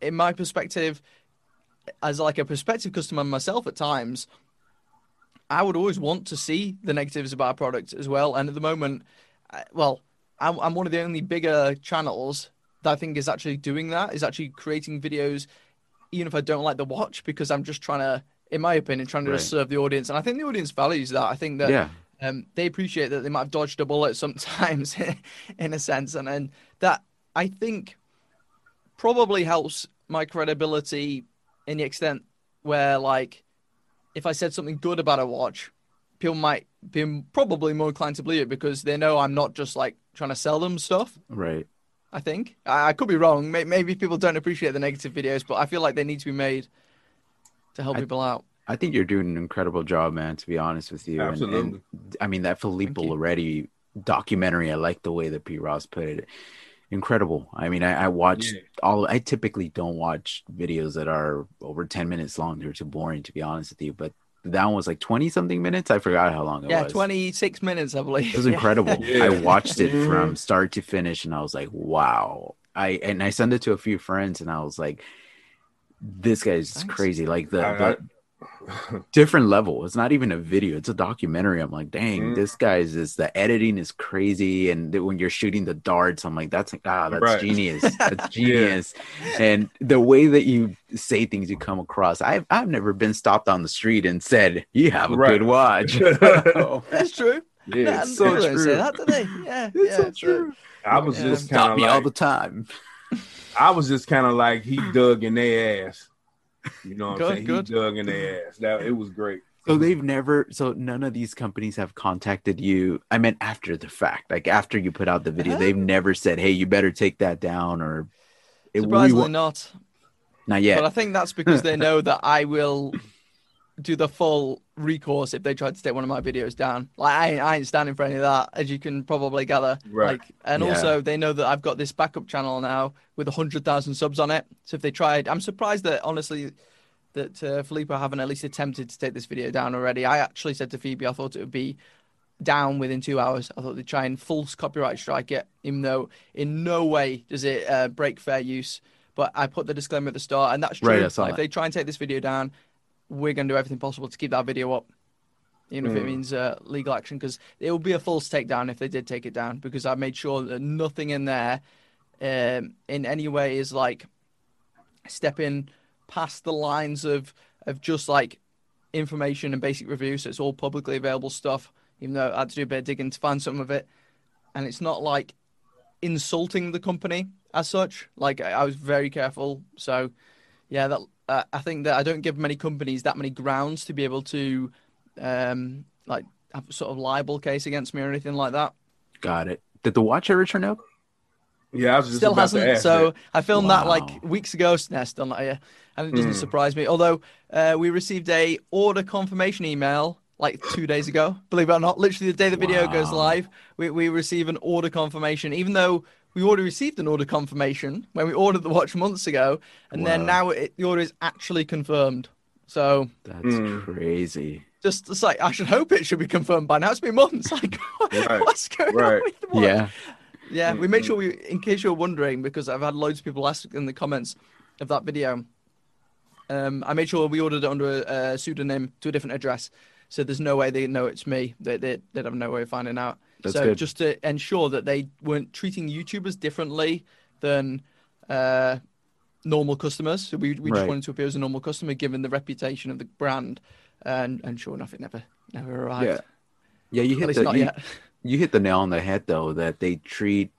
in my perspective, as like a prospective customer myself at times, I would always want to see the negatives about a product as well. And at the moment, I- well, I'm, I'm one of the only bigger channels that I think is actually doing that, is actually creating videos, even if I don't like the watch, because I'm just trying to, in my opinion, trying to Right. serve the audience. And I think the audience values that. I think that yeah. Um, they appreciate that they might have dodged a bullet sometimes, (laughs) in a sense, and and that I think probably helps my credibility in the extent where, like, if I said something good about a watch, people might be probably more inclined to believe it because they know I'm not just like trying to sell them stuff. Right. I think I, I could be wrong. Maybe people don't appreciate the negative videos, but I feel like they need to be made to help I- people out. I think you're doing an incredible job, man. To be honest with you, Absolutely. And, I mean that Filippo you. Loretti documentary. I like the way that P. Ross put it. Incredible. I mean, I, I watched Yeah. all. I typically don't watch videos that are over ten minutes long. They're too boring, to be honest with you. But that one was like twenty something minutes. I forgot how long it was. Yeah, 26 minutes, I believe. It was incredible. (laughs) Yeah. I watched it from start to finish, and I was like, "Wow!" I and I sent it to a few friends, and I was like, "This guy's Thanks. crazy!" Like the, I- the different level. It's not even a video; it's a documentary. I'm like, "Dang, Mhm. this guy's is the editing is crazy." And when you're shooting the darts, I'm like, "That's ah, that's Right. genius. (laughs) That's genius." And the way that you say things, you come across. I've I've never been stopped on the street and said, "You have a Right. good watch." (laughs) That's true. yeah, Yeah, it's so don't say true. that, they? Yeah, (laughs) It's yeah. so true. I was Yeah. just kind of me all the time. I was just kind of like he dug in their ass. You know what Good, I'm saying? good. He dug in their ass. That it was great. So they've never, so none of these companies have contacted you. I meant after the fact, like after you put out the video, Uh-huh. they've never said, "Hey, you better take that down," or it, we Surprisingly wa- not. not yet. But I think that's because they (laughs) know that I will do the full recourse if they tried to take one of my videos down. Like I, ain't- I ain't standing for any of that, as you can probably gather. Right. Like, and Yeah. also they know that I've got this backup channel now with hundred thousand subs on it. So if they tried, I'm surprised that honestly that uh, Filippo haven't at least attempted to take this video down already. I actually said to Phoebe I thought it would be down within two hours. I thought they'd try and false copyright strike it, even though in no way does it uh, break fair use. But I put the disclaimer at the start, and that's true. Right, Like, if they try and take this video down, we're going to do everything possible to keep that video up, even if it Mm. means uh, legal action, because it will be a false takedown if they did take it down, because I made sure that nothing in there um, in any way is like stepping past the lines of of just like information and basic review, so it's all publicly available stuff. Even though I had to do a bit of digging to find some of it, and it's not like insulting the company as such. Like I, I was very careful. So yeah, that uh, I think that I don't give many companies that many grounds to be able to um, like have a sort of libel case against me or anything like that. Got it. Did the watch ever turn up? Yeah, I was just Still about hasn't. ask So that. I filmed that like weeks ago. Nah, still not here, and it doesn't Mm. surprise me. Although uh, we received a order confirmation email like two days ago. Believe it or not, literally the day the video goes live, we we receive an order confirmation, even though. We already received an order confirmation when we ordered the watch months ago, and then now it, the order is actually confirmed. So That's Mm. crazy. just it's like I should hope it should be confirmed by now. It's been months. (laughs) Like Right, what's going right. on with the watch? Yeah. Yeah, we made sure we, in case you're wondering, because I've had loads of people ask in the comments of that video. Um, I made sure we ordered it under a, a pseudonym to a different address, so there's no way they know it's me. They they they'd have no way of finding out. That's so good. just to ensure that they weren't treating YouTubers differently than uh, normal customers. So we we just Right. wanted to appear as a normal customer, given the reputation of the brand, and and sure enough, it never never arrived. Yeah. Yeah, you hit the not you, yet. you hit the nail on the head though that they treat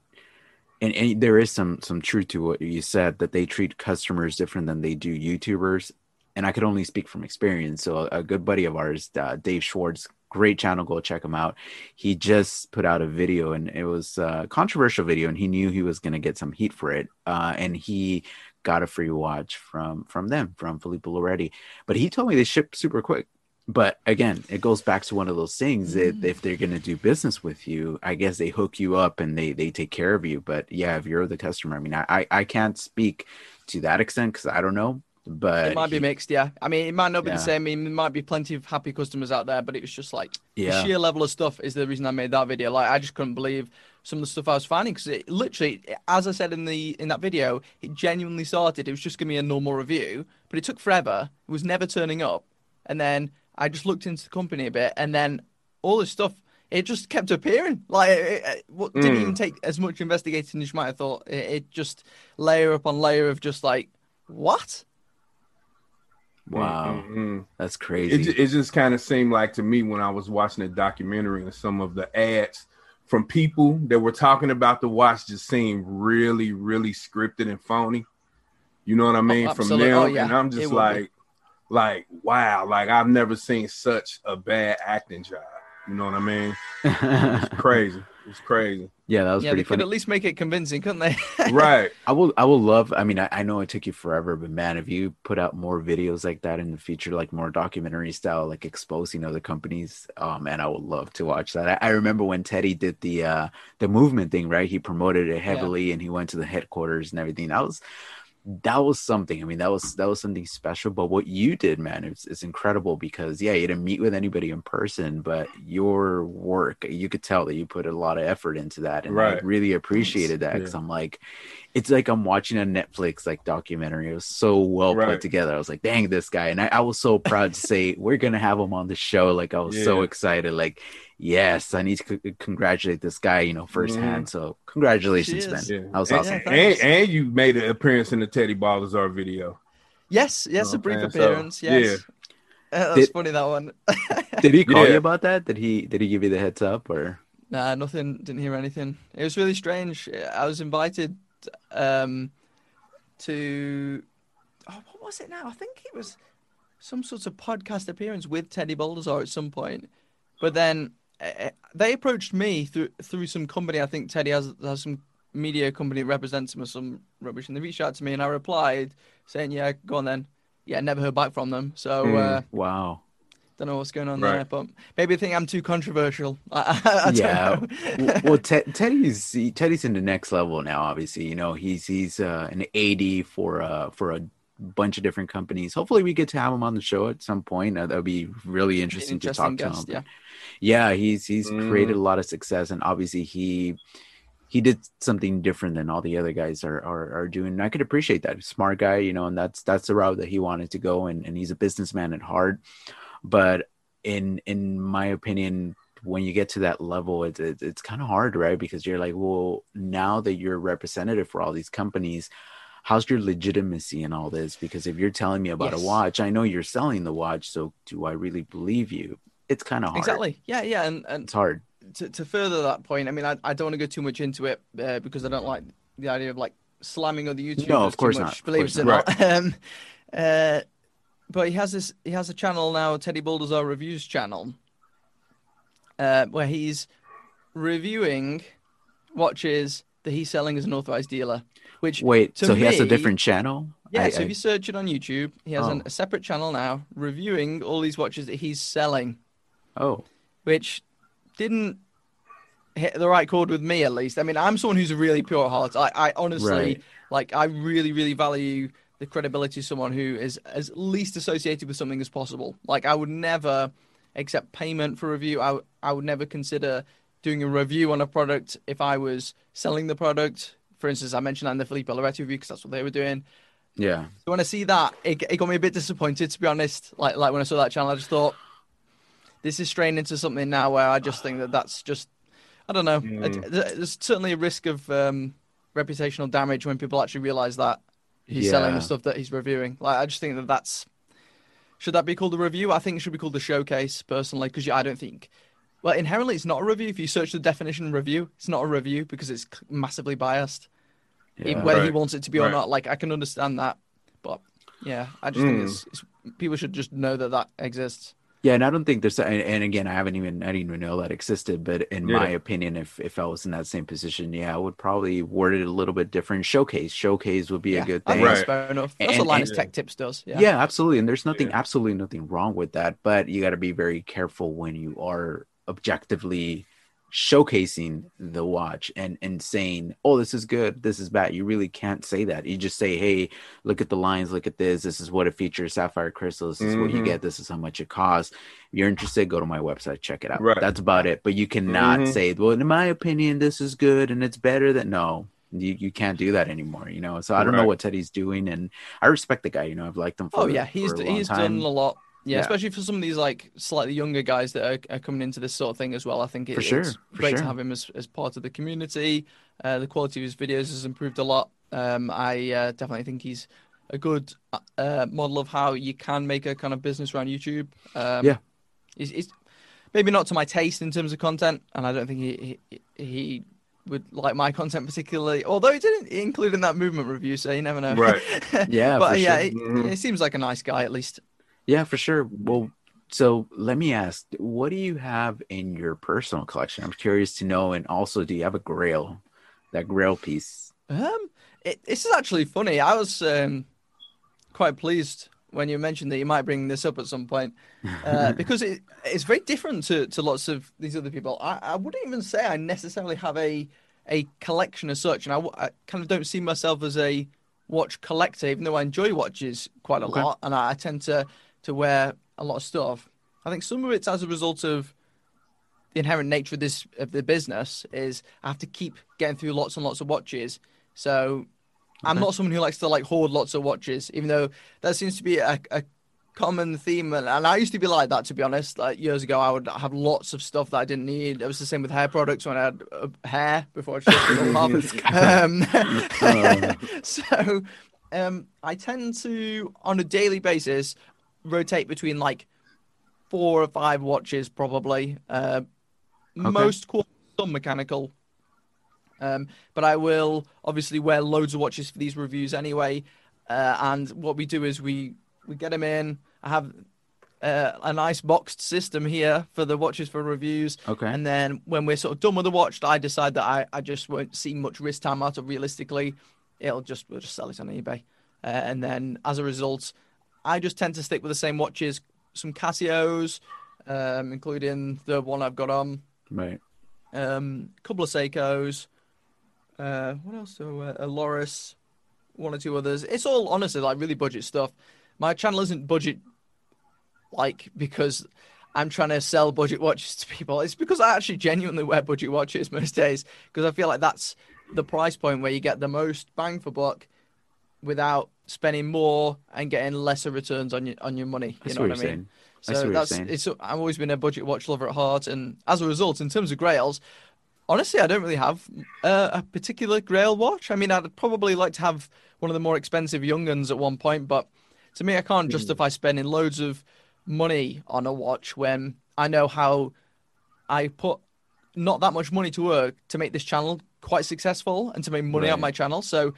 and, and there is some some truth to what you said that they treat customers different than they do YouTubers and I could only speak from experience so a, a good buddy of ours uh, Dave Schwartz great channel go check him out. He just put out a video and it was a controversial video and he knew he was going to get some heat for it uh, and he got a free watch from from them from Filippo Loretti. But he told me they ship super quick. But again it goes back to one of those things that Mm. if they're going to do business with you i guess they hook you up and they they take care of you. But yeah if you're the customer i mean i i, I can't speak to that extent because i don't know but it might be he- mixed, yeah. I mean, it might not be Yeah. the same. I mean, there might be plenty of happy customers out there, but it was just like the yeah sheer level of stuff is the reason I made that video. Like, I just couldn't believe some of the stuff I was finding because it literally, as I said in the in that video, it genuinely started. It was just gonna be a normal review, but it took forever. It was never turning up, and then I just looked into the company a bit, and then all this stuff. It just kept appearing. Like it, it, what didn't Mm. even take as much investigating as you might have thought. It, it just layer upon layer of just like what? Wow Mm-mm. that's crazy ju- it just kind of seemed like to me when I was watching the documentary and some of the ads from people that were talking about the watch just seemed really, really scripted and phony. You know what I oh, mean? From absolutely. Oh, them, Oh, yeah. and I'm just would be. like, like, wow, like I've never seen such a bad acting job. You know what I mean? It's (laughs) crazy. It's crazy. yeah that was yeah, pretty they funny could at least make it convincing, couldn't they? (laughs) right. I will I will love I mean I, I know it took you forever, but man, if you put out more videos like that in the future, like more documentary style, like exposing other companies, oh man, I would love to watch that. I, I remember when Teddy did the uh the movement thing, right? He promoted it heavily and he went to the headquarters and everything. That was that was something. I mean, that was that was something special. But what you did, man, it's it's incredible because yeah, you didn't meet with anybody in person, but your work, you could tell that you put a lot of effort into that, and I really appreciated that because Yeah. I'm like, it's like I'm watching a Netflix like documentary. It was so well put together. I was like, dang, this guy, and I, I was so proud to say we're gonna have him on the show. Like I was so excited. Like, yes, I need to c- congratulate this guy, you know, firsthand. So congratulations, man. Cheers. Yeah. That was and, awesome. Yeah, and, and you made an appearance in the Teddy Baldassarre video. yes, yes, a brief Okay, so, appearance. yes. Uh, (laughs) that's Did- funny that one. (laughs) Did he call Yeah. you about that? Did he did he give you the heads up or? nah, nothing. Didn't hear anything. It was really strange. I was invited um, to. Oh, what was it now? I think it was some sort of podcast appearance with Teddy Baldassarre at some point. But then they approached me through through some company. I think Teddy has has some media company that represents him or some rubbish, and they reached out to me, and I replied saying, "Yeah, go on then." Yeah, never heard back from them. So. Hmm. Uh, Wow. Don't know what's going on Right. there, but maybe they think I'm too controversial. (laughs) I, I, I Yeah. know. well, well Teddy's Teddy's in the next level now. Obviously, you know he's he's uh, an AD for uh for a bunch of different companies. Hopefully, we get to have him on the show at some point. Uh, that would be really interesting, to talk to him. yeah. Yeah he's he's Mm. created a lot of success and obviously he he did something different than all the other guys are are, are doing and i could appreciate that smart guy you know and that's that's the route that he wanted to go and, and he's a businessman at heart but in in my opinion when you get to that level it's it's, it's kind of hard right because you're like well now that you're representative for all these companies how's your legitimacy in all this? Because if you're telling me about Yes. a watch, I know you're selling the watch, so do I really believe you? It's kind of hard. Exactly. Yeah, yeah, and and It's hard. to, to further that point, I mean, I, I don't want to go too much into it uh, because I don't like the idea of like slamming other YouTubers. No, of course much, not, Believe it or not. (laughs) Um, uh, but he has this. He has a channel now, Teddy Baldassarre Reviews channel, uh, where he's reviewing watches that he's selling as an authorized dealer. Which Wait, so he has a different channel? yeah, I- so I- if you search it on YouTube, he has an, Oh. a separate channel now reviewing all these watches that he's selling oh, which didn't hit the right chord with me at least. I mean, I'm someone who's a really pure heart. I, I honestly Right. like I really, really value the credibility of someone who is as least associated with something as possible. Like I would never accept payment for review. I, I would never consider doing a review on a product if I was selling the product. For instance, I mentioned that in the Filippo Loretti review because that's what they were doing. yeah. So when I see that, it, it got me a bit disappointed to be honest. Like like when I saw that channel, I just thought this is straying into something now where I just think that that's just I don't know. It- there's certainly a risk of um, reputational damage when people actually realize that he's selling the stuff that he's reviewing. Like I just think that that's should that be called a review? I think it should be called a showcase personally because I don't think. Well, inherently, it's not a review. If you search the definition review, it's not a review because it's massively biased yeah. even whether he wants it to be or not. Like I can understand that, but yeah, I just think Mm. it's, it's people should just know that that exists. Yeah, and I don't think there's and, and again, I haven't even I didn't even know that existed. But in Yeah. my opinion, if if I was in that same position, yeah, I would probably word it a little bit different. Showcase, showcase would be yeah, a good thing. that's Right. fair enough. That's And- what Linus and- Tech Tips does. Yeah. Yeah. absolutely. And there's nothing, Yeah. absolutely nothing wrong with that. But you got to be very careful when you are objectively showcasing the watch and and saying, "Oh, this is good, this is bad." You really can't say that. You just say, "Hey, look at the lines, look at this. This is what it features: sapphire crystal. This is what you Mhm. get. This is how much it costs." If you're interested, go to my website, check it out. Right. That's about it. But you cannot Mhm. say, "Well, in my opinion, this is good and it's better than." No, you, you can't do that anymore. You know. So I don't know what Teddy's doing, and I respect the guy. You know, I've liked him. For, Oh yeah, he's for a long he's time. done a lot. Yeah, Yeah. especially for some of these like slightly younger guys that are, are coming into this sort of thing as well. I think it, sure, it's great to have him as, as part of the community. Uh, the quality of his videos has improved a lot. Um, I uh, definitely think he's a good uh, model of how you can make a kind of business around YouTube. Um, Yeah. he's, he's maybe not to my taste in terms of content, and I don't think he he, he would like my content particularly. Although he didn't include in that movement review, so you never know. Right. (laughs) Yeah, but yeah, sure. it, Mhm. it seems like a nice guy at least. Yeah, for sure. Well, so let me ask, what do you have in your personal collection? I'm curious to know. And also, do you have a grail? That grail piece. Um, it, this is actually funny. I was um, quite pleased when you mentioned that you might bring this up at some point uh, (laughs) because it, it's very different to, to lots of these other people. I, I wouldn't even say I necessarily have a a collection as such, and I, I kind of don't see myself as a watch collector, even though I enjoy watches quite a Okay. lot, and I, I tend to to wear a lot of stuff. I think some of it's as a result of the inherent nature of this of the business is I have to keep getting through lots and lots of watches. So I'm not someone who likes to like hoard lots of watches, even though that seems to be a, a common theme. And, and I used to be like that, to be honest. Like years ago, I would have lots of stuff that I didn't need. It was the same with hair products when I had uh, hair before I shaved it. (laughs) Um, (laughs) (laughs) Oh. so um, I tend to, on a daily basis, rotate between like four or five watches, probably. Uh, Most cool, some mechanical. Um, but I will obviously wear loads of watches for these reviews anyway. Uh, and what we do is we we get them in. I have uh, a nice boxed system here for the watches for reviews. Okay. And then when we're sort of done with the watch, I decide that I, I just won't see much risk time out of realistically. It'll just we'll just sell it on eBay. Uh, and then as a result, I just tend to stick with the same watches, some Casios, um, including the one I've got on, right. um, a couple of Seikos, uh, what else? So uh, a Loris, one or two others. It's all honestly like really budget stuff. My channel isn't budget like because I'm trying to sell budget watches to people. It's because I actually genuinely wear budget watches most days because I feel like that's the price point where you get the most bang for buck without spending more and getting lesser returns on your on your money. You see know what I mean? saying. So you're that's it's. I've always been a budget watch lover at heart, and as a result, in terms of Grails, honestly, I don't really have uh, a particular Grail watch. I mean, I'd probably like to have one of the more expensive Junghans at one point, but to me, I can't justify spending loads of money on a watch when I know how I put not that much money to work to make this channel quite successful and to make money Right. on my channel. So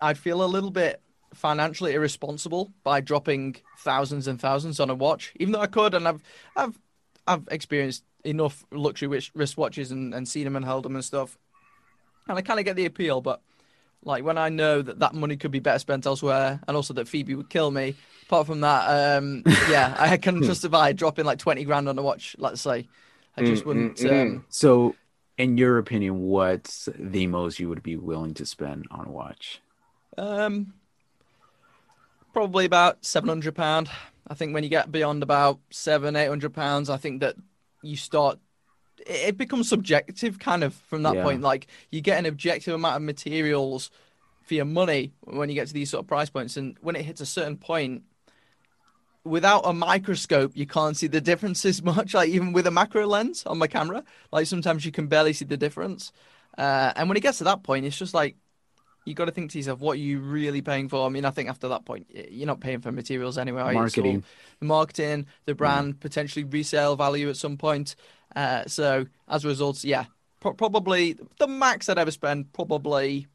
I'd feel a little bit financially irresponsible by dropping thousands and thousands on a watch, even though I could. And I've, I've, I've experienced enough luxury wrist- wristwatches and, and seen them and held them and stuff. And I kind of get the appeal, but like when I know that that money could be better spent elsewhere, and also that Phoebe would kill me. Apart from that, um, (laughs) yeah, I can justify dropping like twenty grand on a watch. Let's say, I just Mm, wouldn't. mm. Um, So, in your opinion, what's the most you would be willing to spend on a watch? Um, probably about seven hundred pound. I think when you get beyond about seven, eight hundred pounds, I think that you start. It becomes subjective, kind of from that Yeah. point. Like you get an objective amount of materials for your money when you get to these sort of price points, and when it hits a certain point, without a microscope, you can't see the differences much. Like even with a macro lens on my camera, like sometimes you can barely see the difference. Uh, and when it gets to that point, it's just like you got to think to yourself, what are you really paying for? I mean, I think after that point, you're not paying for materials anyway. are you? It's Marketing. the marketing, the brand, potentially resale value at some point. Uh, so as a result, yeah, pro- probably the max I'd ever spend probably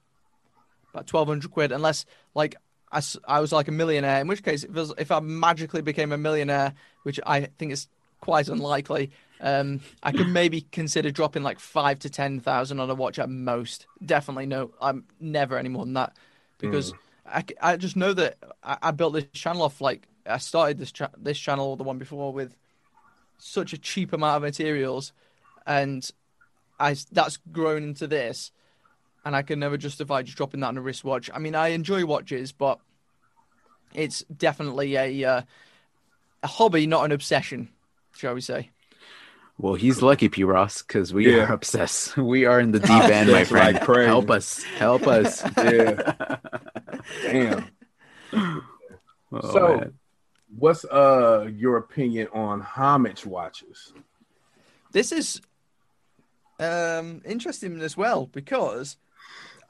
about twelve hundred quid, unless like I, I was like a millionaire. In which case, if, was, if I magically became a millionaire, which I think is quite unlikely, um, I could maybe consider dropping like five to ten thousand on a watch at most. Definitely no, I'm never any more than that because I I just know that I, I built this channel off like I started this cha- this channel, the one before, with such a cheap amount of materials, and I that's grown into this, and I can never justify just dropping that on a wristwatch. I mean, I enjoy watches, but it's definitely a uh, a hobby, not an obsession, shall we say? Well, he's lucky, P. Ross, because we Yeah. are (laughs) obsessed. We are in the (laughs) deep end, my Obsessed like friend. crazy. Help us. Help us. (laughs) Yeah. Damn. Oh, So- man. What's uh your opinion on homage watches? This is um, interesting as well because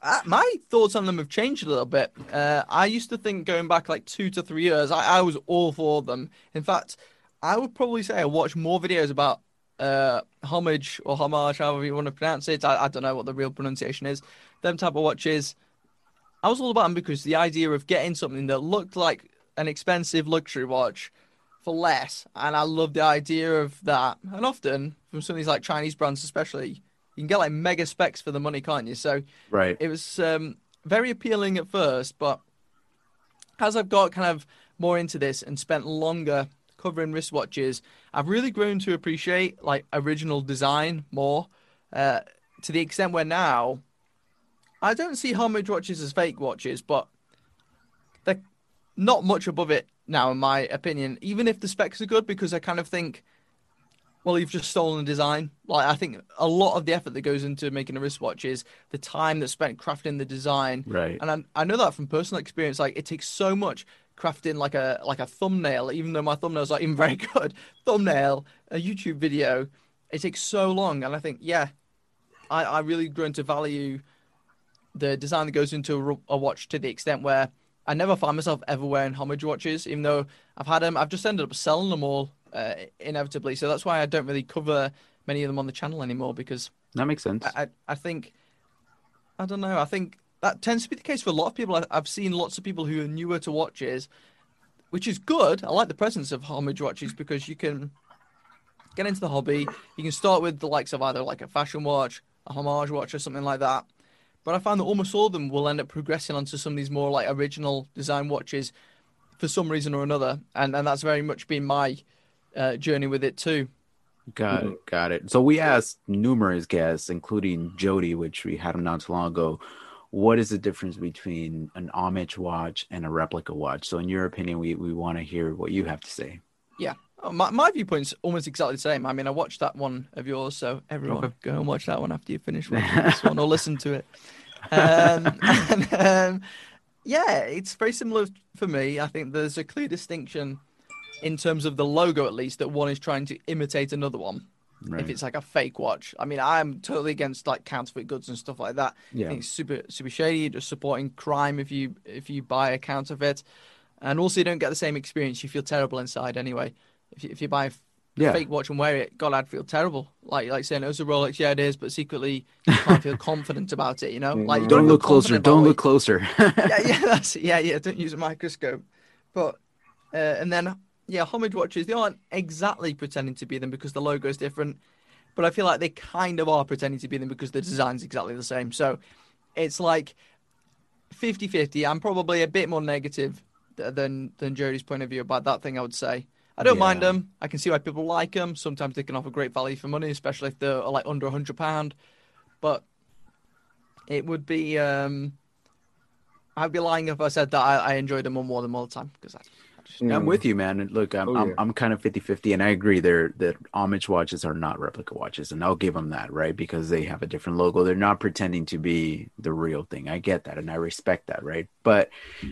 uh, my thoughts on them have changed a little bit. Uh, I used to think going back like two to three years, I, I was all for them. In fact, I would probably say I watch more videos about uh, homage or homage, however you want to pronounce it. I, I don't know what the real pronunciation is. Them type of watches. I was all about them because the idea of getting something that looked like an expensive luxury watch for less, and I love the idea of that. And often from some of these like Chinese brands, especially, you can get like mega specs for the money, can't you? So right. it was um, very appealing at first, but as I've got kind of more into this and spent longer covering wristwatches, I've really grown to appreciate like original design more. Uh, to the extent where now I don't see homage watches as fake watches, but they're not much above it now, in my opinion. Even if the specs are good, because I kind of think, well, you've just stolen the design. Like I think a lot of the effort that goes into making a wristwatch is the time that's spent crafting the design. Right. And I, I know that from personal experience. Like it takes so much crafting like a like a thumbnail, even though my thumbnails are even (laughs) very good. Thumbnail, a YouTube video, it takes so long. And I think, yeah, I, I really grown to value the design that goes into a, a watch to the extent where I never find myself ever wearing homage watches, even though I've had them. I've just ended up selling them all uh, inevitably. So that's why I don't really cover many of them on the channel anymore because That makes sense. I, I, I think I don't know. I think that tends to be the case for a lot of people. I've seen lots of people who are newer to watches, which is good. I like the presence of homage watches because you can get into the hobby. You can start with the likes of either like a fashion watch, a homage watch, or something like that. But I find that almost all of them will end up progressing onto some of these more like original design watches for some reason or another, and and that's very much been my uh, journey with it too. Got it. Got it. So we asked numerous guests, including Jody, which we had him not too long ago. What is the difference between an homage watch and a replica watch? So, in your opinion, we, we want to hear what you have to say. Yeah. Oh, my, my viewpoint's almost exactly the same. I mean, I watched that one of yours, so everyone Okay. go and watch that one after you finish (laughs) watching this one or listen to it. Um, (laughs) and, um, yeah, it's very similar for me. I think there's a clear distinction in terms of the logo, at least, that one is trying to imitate another one. Right. if it's like a fake watch. I mean, I'm totally against like counterfeit goods and stuff like that. I Yeah. think it's super super shady. You're just supporting crime if you if you buy a counterfeit, and also you don't get the same experience. You feel terrible inside anyway. If you, if you buy Yeah. fake watch and wear it, God, I'd feel terrible. Like like saying it was a Rolex. Yeah, it is, but secretly you can't feel (laughs) confident about it. You know, like you Don't feel look closer. Don't look closer. yeah, yeah, (laughs) that's yeah, yeah. Don't use a microscope. But uh, and then yeah, homage watches they aren't exactly pretending to be them because the logo is different, but I feel like they kind of are pretending to be them because the design's exactly the same. So it's like 50-50. I'm probably a bit more negative than than Jody's point of view about that thing. I would say. I don't mind them. I can see why people like them. Sometimes they can offer great value for money, especially if they're like under a hundred pound. But it would be um, I'd be lying if I said that I, I enjoyed them more than all the time because I, Just I'm with mm. you, man. And Look, I'm Oh, I'm, yeah. I'm kind of 50-50 and I agree they're that homage watches are not replica watches and I'll give them that, right? Because they have a different logo. They're not pretending to be the real thing. I get that and I respect that, right? But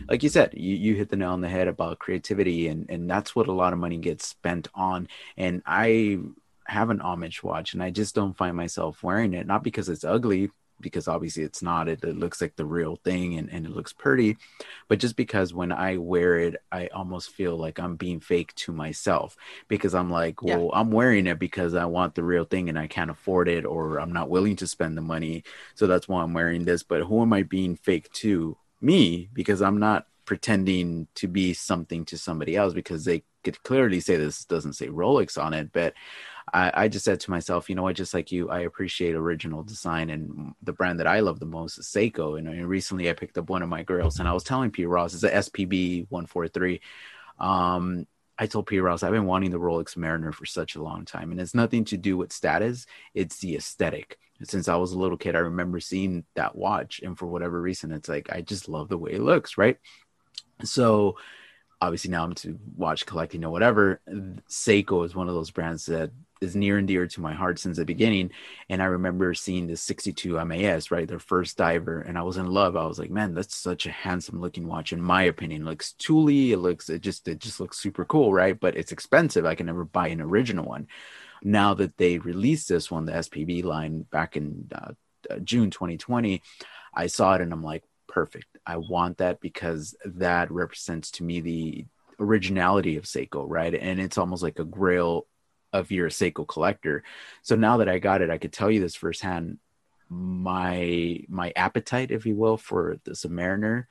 like you said, you, you hit the nail on the head about creativity and and that's what a lot of money gets spent on. And I have an homage watch and I just don't find myself wearing it, not because it's ugly, because obviously it's not. It, it looks like the real thing and, and it looks pretty but just because when I wear it, I almost feel like I'm being fake to myself because I'm like, Yeah. well, I'm wearing it because I want the real thing and I can't afford it or I'm not willing to spend the money. So that's why I'm wearing this. But who am I being fake to? Me, because I'm not pretending to be something to somebody else because they could clearly say this doesn't say Rolex on it, but I, I just said to myself, you know what, just like you, I appreciate original design and the brand that I love the most is Seiko. And, and recently I picked up one of my girls and I was telling P Ross, it's a SPB 143. Um, I told P Ross, I've been wanting the Rolex Mariner for such a long time. And it's nothing to do with status, it's the aesthetic. Since I was a little kid, I remember seeing that watch. And for whatever reason, it's like, I just love the way it looks, right? So obviously now I'm to watch collecting or whatever. Seiko is one of those brands that is near and dear to my heart since the beginning. And I remember seeing the 62 MAS, right? Their first diver. And I was in love. I was like, man, that's such a handsome looking watch. In my opinion, it looks tooly. It looks, it just, it just looks super cool. Right. But it's expensive. I can never buy an original one. Now that they released this one, the SPB line back in uh, uh, June 2020, I saw it and I'm like, perfect. I want that because that represents to me the originality of Seiko, right? And it's almost like a grail of you're Seiko collector. So now that I got it, I could tell you this firsthand. My my appetite, if you will, for the Submariner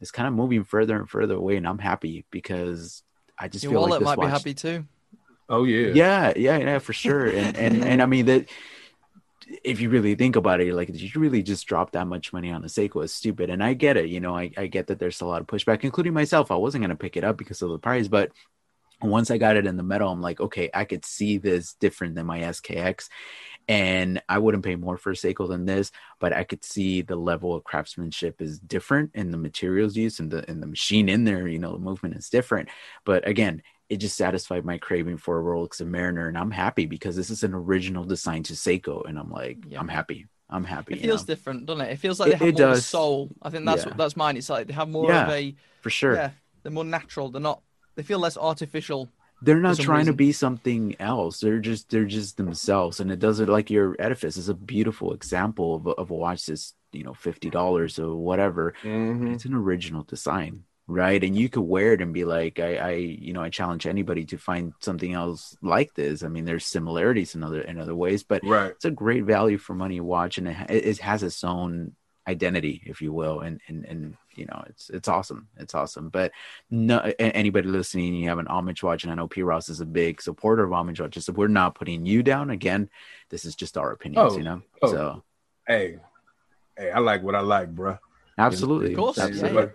is kind of moving further and further away, and I'm happy because I just your feel like wallet this might be watch- happy too. Oh yeah. yeah yeah yeah for sure and and and i mean that if you really think about it like did you really just drop that much money on a seiko is stupid and i get it you know I, I get that there's a lot of pushback including myself i wasn't going to pick it up because of the price but once i got it in the metal i'm like okay i could see this different than my skx and I wouldn't pay more for a Seiko than this, but I could see the level of craftsmanship is different in the materials used and the and the machine in there. You know, the movement is different. But again, it just satisfied my craving for a Rolex and Mariner, and I'm happy because this is an original design to Seiko, and I'm like, Yeah. I'm happy. I'm happy. It you feels know, different, doesn't it? It feels like It- they have it more a does. soul. I think that's Yeah. what that's mine. It's like they have more of a for sure. yeah. They're more natural. They're not. They feel less artificial. they're not some trying to be something else they're just they're just themselves and it doesn't like your edifice is a beautiful example of a, of a watch that's you know $50 or whatever Mhm. it's an original design right and you could wear it and be like I, I you know i challenge anybody to find something else like this i mean there's similarities in other in other ways but Right. it's a great value for money watch and it, it has its own identity if you will and and and you know it's it's awesome it's awesome but no anybody listening you have an homage watch and i know p ross is a big supporter of homage watches so we're not putting you down again this is just our opinions Oh, you know oh. so Hey, hey, I like what I like, bruh. absolutely Of course, yeah, absolutely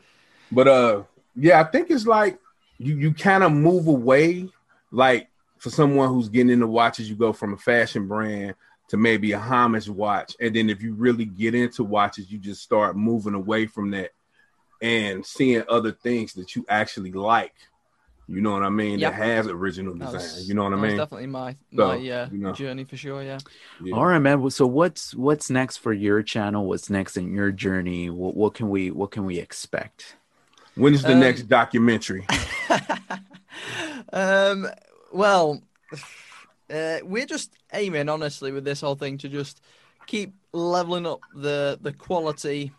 But, but uh, yeah, I think it's like you you kind of move away. Like for someone who's getting into watches, you go from a fashion brand to maybe a homage watch, and then if you really get into watches, you just start moving away from that and seeing other things that you actually like. You know what I mean? Yep. That has original design. was- you know what I mean? definitely my So, my uh, you know. journey for sure. Yeah. Yeah. all right man so what's what's next for your channel what's next in your journey what, what can we what can we expect When is the Um, next documentary? (laughs) um. Well, Uh, we're just aiming, honestly, with this whole thing to just keep leveling up the the quality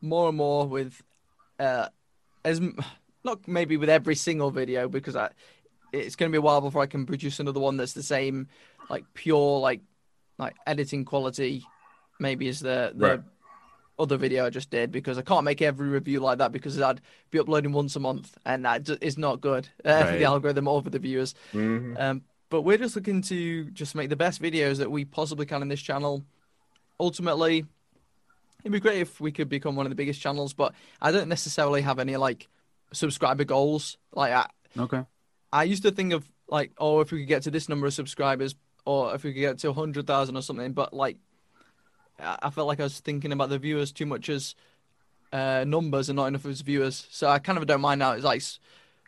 more and more with uh, as not maybe with every single video because I it's going to be a while before I can produce another one that's the same like pure like like editing quality maybe as the the Right. Other video I just did because I can't make every review like that because I'd be uploading once a month and that is not good uh, for (laughs) the algorithm or for the viewers. Mhm. Um, but we're just looking to just make the best videos that we possibly can in this channel. Ultimately, it'd be great if we could become one of the biggest channels, but I don't necessarily have any like subscriber goals. Like I, Okay. I used to think of like, oh, if we could get to this number of subscribers, or if we could get to hundred thousand or something. But like, I felt like I was thinking about the viewers too much as uh, numbers and not enough as viewers. So I kind of don't mind now. It's like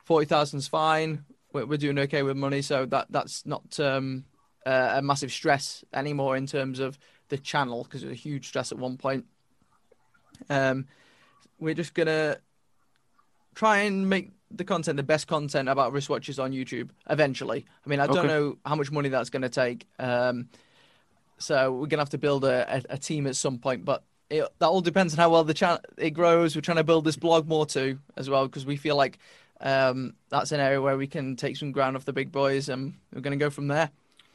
forty thousand's fine. We're, we're doing okay with money, so that that's not um, uh, a massive stress anymore in terms of the channel because it was a huge stress at one point. Um, we're just gonna try and make the content the best content about wristwatches on YouTube eventually. I mean, I don't Okay. know how much money that's going to take. Um, so we're gonna have to build a, a, a team at some point, but it, that all depends on how well the channel it grows. We're trying to build this blog more too, as well, because we feel like um, that's an area where we can take some ground off the big boys, and we're gonna go from there.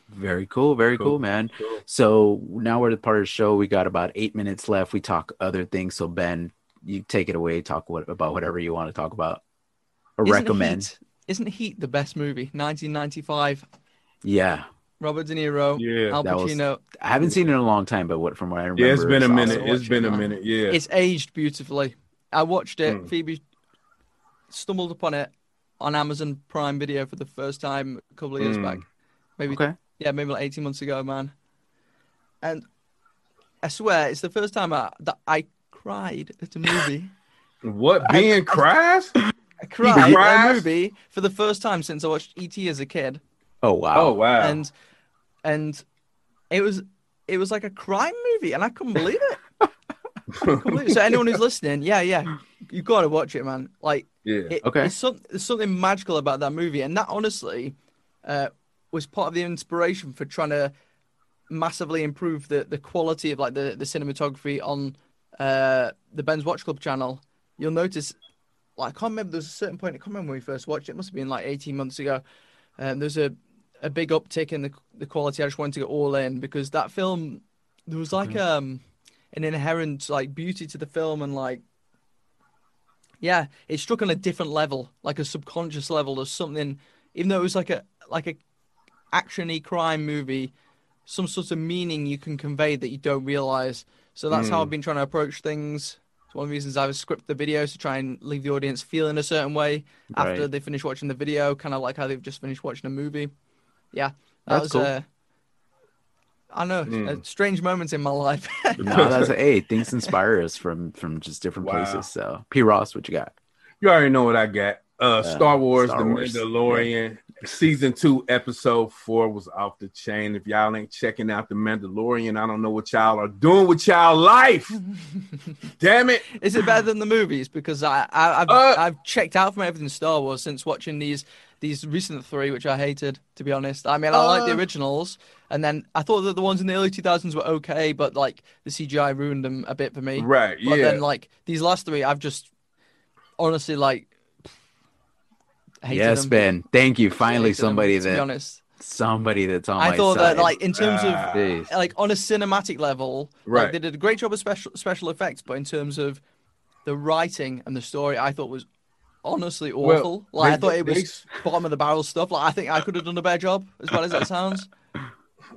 Very cool. Very cool, Cool. man. Cool. So now we're at the part of the show. We got about eight minutes left. We talk other things. So Ben, you take it away. Talk what, about whatever you want to talk about or Isn't recommend. Heat, isn't Heat the best movie? 1995. Yeah, Robert De Niro, Yeah. Al that was- Pacino. I haven't seen it in a long time, but what from what I remember, Yeah, it's been a minute. It's been it. a minute. Yeah. It's aged beautifully. I watched it. Mm. Phoebe stumbled upon it on Amazon Prime Video for the first time a couple of years Mm. back. Maybe Okay. yeah, maybe like eighteen months ago, man. And I swear, it's the first time I, that I cried at a movie. (laughs) what I- being cries? (laughs) I cried at a cries? movie for the first time since I watched ET as a kid, Oh wow. Oh wow. and and it was it was like a crime movie, and I couldn't believe it. Couldn't believe it. So anyone who's listening, yeah, yeah, you got to watch it, man. Like yeah. It, Okay. It's some, there's something magical about that movie, and that honestly uh, was part of the inspiration for trying to massively improve the, the quality of like the, the cinematography on uh, the Ben's Watch Club channel. You'll notice, like, I can't remember. There's a certain point. I can't remember when we first watched it. It must have been like 18 months ago. Um, there's a a big uptick in the the quality. I just wanted to go all in because that film there was like um an inherent like beauty to the film and like yeah, it struck on a different level, like a subconscious level of something. Even though it was like a like a actiony crime movie, some sort of meaning you can convey that you don't realize. So that's how Mm. I've been trying to approach things. It's one of the reasons I've scripted the videos to try and leave the audience feeling a certain way after they finish watching the video, kind of like how they've just finished watching a movie. Yeah, that That's was cool. uh, I know, Mm. uh, strange moments in my life. (laughs) no, that's hey, things inspire us from from just different Wow. places. So P Ross, what you got? You already know what I got. Uh, Star Wars, Star The Wars. Mandalorian, season two, episode four was off the chain. If y'all ain't checking out The Mandalorian, I don't know what y'all are doing with y'all life. (laughs) Damn it. Is it better than the movies? Because I, I I've Uh, I've checked out from everything Star Wars since watching these these recent three, which I hated to be honest. I mean, I like the Uh, originals, and then I thought that the ones in the early two thousands were okay, but like the CGI ruined them a bit for me. Right, But yeah. then like these last three, I've just honestly like hated yes. Ben. Thank you. Finally, somebody to be that honest. somebody that's on my side. I thought side. that like in terms of Ah. Jeez. like on a cinematic level, Right. like they did a great job of special special effects, but in terms of the writing and the story, I thought was honestly Well, awful. like I thought it they- was bottom of the barrel stuff. Like I think I could have done a better job, as well as that sounds.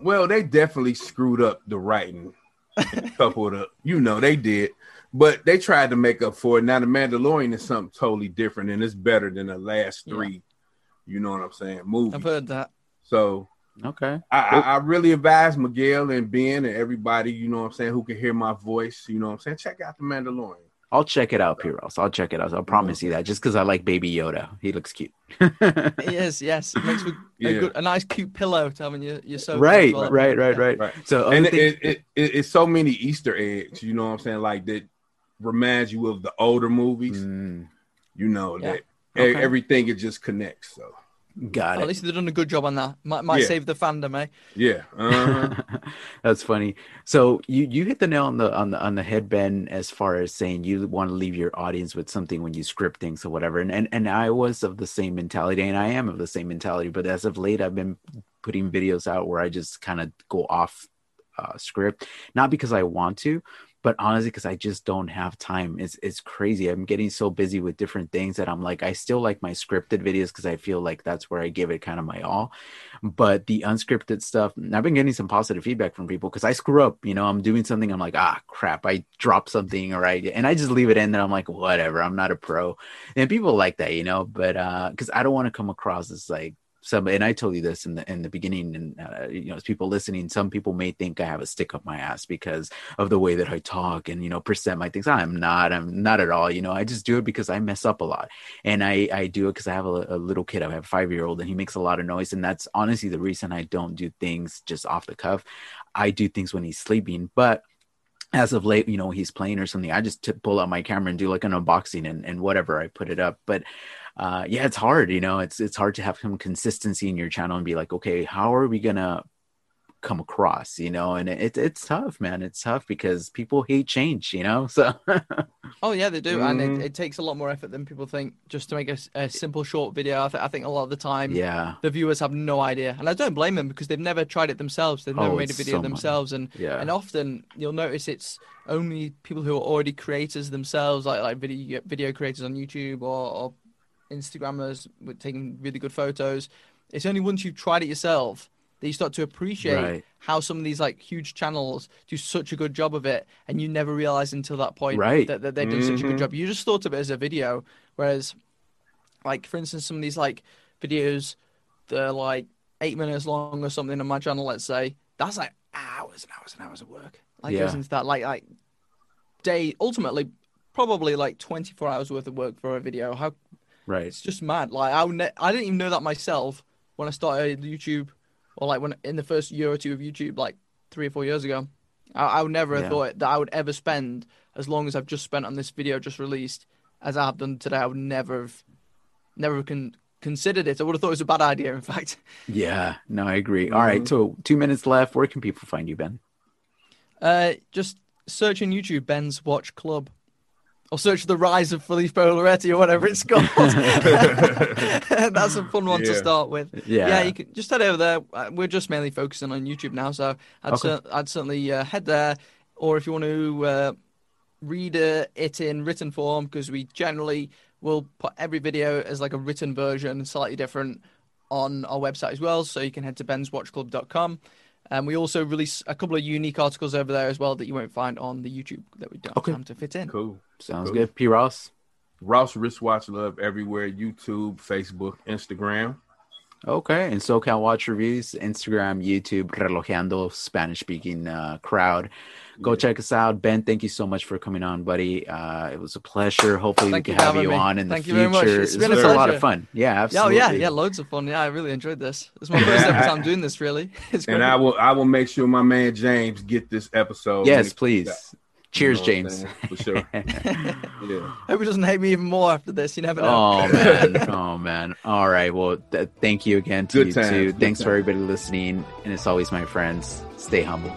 Well, they definitely screwed up the writing. (laughs) Coupled up, you know, they did. But they tried to make up for it. Now the Mandalorian is something totally different, and it's better than the last Yeah. three. You know what I'm saying? Movies. I've heard that. So Okay. I, I, I really advise Miguel and Ben and everybody, you know what I'm saying, who can hear my voice, you know what I'm saying, check out the Mandalorian. I'll check it out, P Ross. I'll check it out. I'll promise you that. Just because I like Baby Yoda, he looks cute. (laughs) Yes, yes, it makes for Yeah. a, good, a nice cute pillow to have in your your sofa. right, well. right, right, right, Right. So, other and it, things- it, it, it- it's so many Easter eggs, you know what I'm saying, like that reminds you of the older movies, Mm, you know, Yeah. that e- Okay. everything it just connects. So Got At it. At least they've done a good job on that. Might, might Yeah. save the fandom, eh? Yeah. Uh-huh. (laughs) That's funny. So you you hit the nail on the on the on the head, Ben, as far as saying you want to leave your audience with something when you script things or whatever. And and, and I was of the same mentality, and I am of the same mentality. But as of late, I've been putting videos out where I just kind of go off uh, script, not because I want to, but honestly because i just don't have time it's it's crazy i'm getting so busy with different things that i'm like i still like my scripted videos because i feel like that's where i give it kind of my all but the unscripted stuff i've been getting some positive feedback from people because i screw up you know i'm doing something i'm like ah crap i dropped something or i and i just leave it in there i'm like whatever i'm not a pro and people like that you know but uh because i don't want to come across as like some and I told you this in the in the beginning and uh, you know as people listening some people may think I have a stick up my ass because of the way that I talk and you know present my things. I'm not I'm not at all you know I just do it because I mess up a lot. And I I do it because I have a, a little kid I have a 5 year old and he makes a lot of noise and that's honestly the reason I don't do things just off the cuff. I do things when he's sleeping but as of late, you know, he's playing or something, I just t- pull out my camera and do like an unboxing and, and whatever I put it up. But uh, yeah, it's hard, you know, it's it's hard to have some consistency in your channel and be like, okay, how are we gonna come across, you know? And it, it's tough, man. It's tough because people hate change, you know. (laughs) So Oh yeah, they do, and Mhm. it, it takes a lot more effort than people think just to make a simple short video. I, th- I think a lot of the time, yeah, the viewers have no idea, and I don't blame them because they've never tried it themselves. They've never Oh, made a video so much. themselves, and yeah, and often you'll notice it's only people who are already creators themselves, like like video video creators on YouTube or, or Instagrammers with taking really good photos. It's only once you've tried it yourself that you start to appreciate Right. how some of these like huge channels do such a good job of it, and you never realize until that point Right. that, that they're doing such a good Mhm. job. You just thought of it as a video, whereas, like for instance, some of these like videos they're like eight minutes long or something on my channel, let's say, that's like hours and hours and hours of work. Like goes Yeah. into that like like day ultimately probably like 24 hours worth of work for a video how right, it's just mad like I, ne- I didn't even know that myself when i started youtube or like when in the first year or two of youtube like three or four years ago i, I would never have Yeah. thought that i would ever spend as long as i've just spent on this video just released as i have done today i would never have never con- considered it i would have thought it was a bad idea in fact yeah. No, I agree. All right, so two minutes left. Where can people find you, Ben? Uh, just search on YouTube Ben's Watch Club, or search the rise of Filippo Loretti or whatever it's called. (laughs) (laughs) That's a fun one to start with. Yeah, Yeah, you can just head over there. Uh, We're just mainly focusing on YouTube now, so I'd Okay. cer- I'd certainly uh, head there. Or if you want to uh, read uh, it in written form, because we generally will put every video as like a written version, slightly different, on our website as well. So you can head to benswatchclub.com. And we also release a couple of unique articles over there as well that you won't find on the YouTube that we don't Okay. have time to fit in. cool. sounds Cool. good. P. Ross. Ross Wristwatch Love everywhere YouTube, Facebook, Instagram. Okay, and SoCal Watch Reviews, Instagram, YouTube, Relojeando, Spanish speaking uh, crowd. Go Yeah. check us out. Ben, thank you so much for coming on, buddy. Uh, it was a pleasure. Hopefully, Thank we can for have you me. on in Thank the you very future. much. It's This been a a lot of fun. Yeah, Yeah, oh, yeah, yeah, loads of fun. Yeah, I really enjoyed this. It's my first (laughs) ever time doing this, really. (laughs) It's great. And I will I will make sure my man James get this episode. Yes, when it please. Comes out. Cheers, You know I'm James. saying? For sure. (laughs) Yeah. hope he doesn't hate me even more after this. You never know. oh (laughs) man, oh man. All right. Well, th- thank you again to Good you times, too. good Thanks for everybody listening. And as always, my friends, stay humble.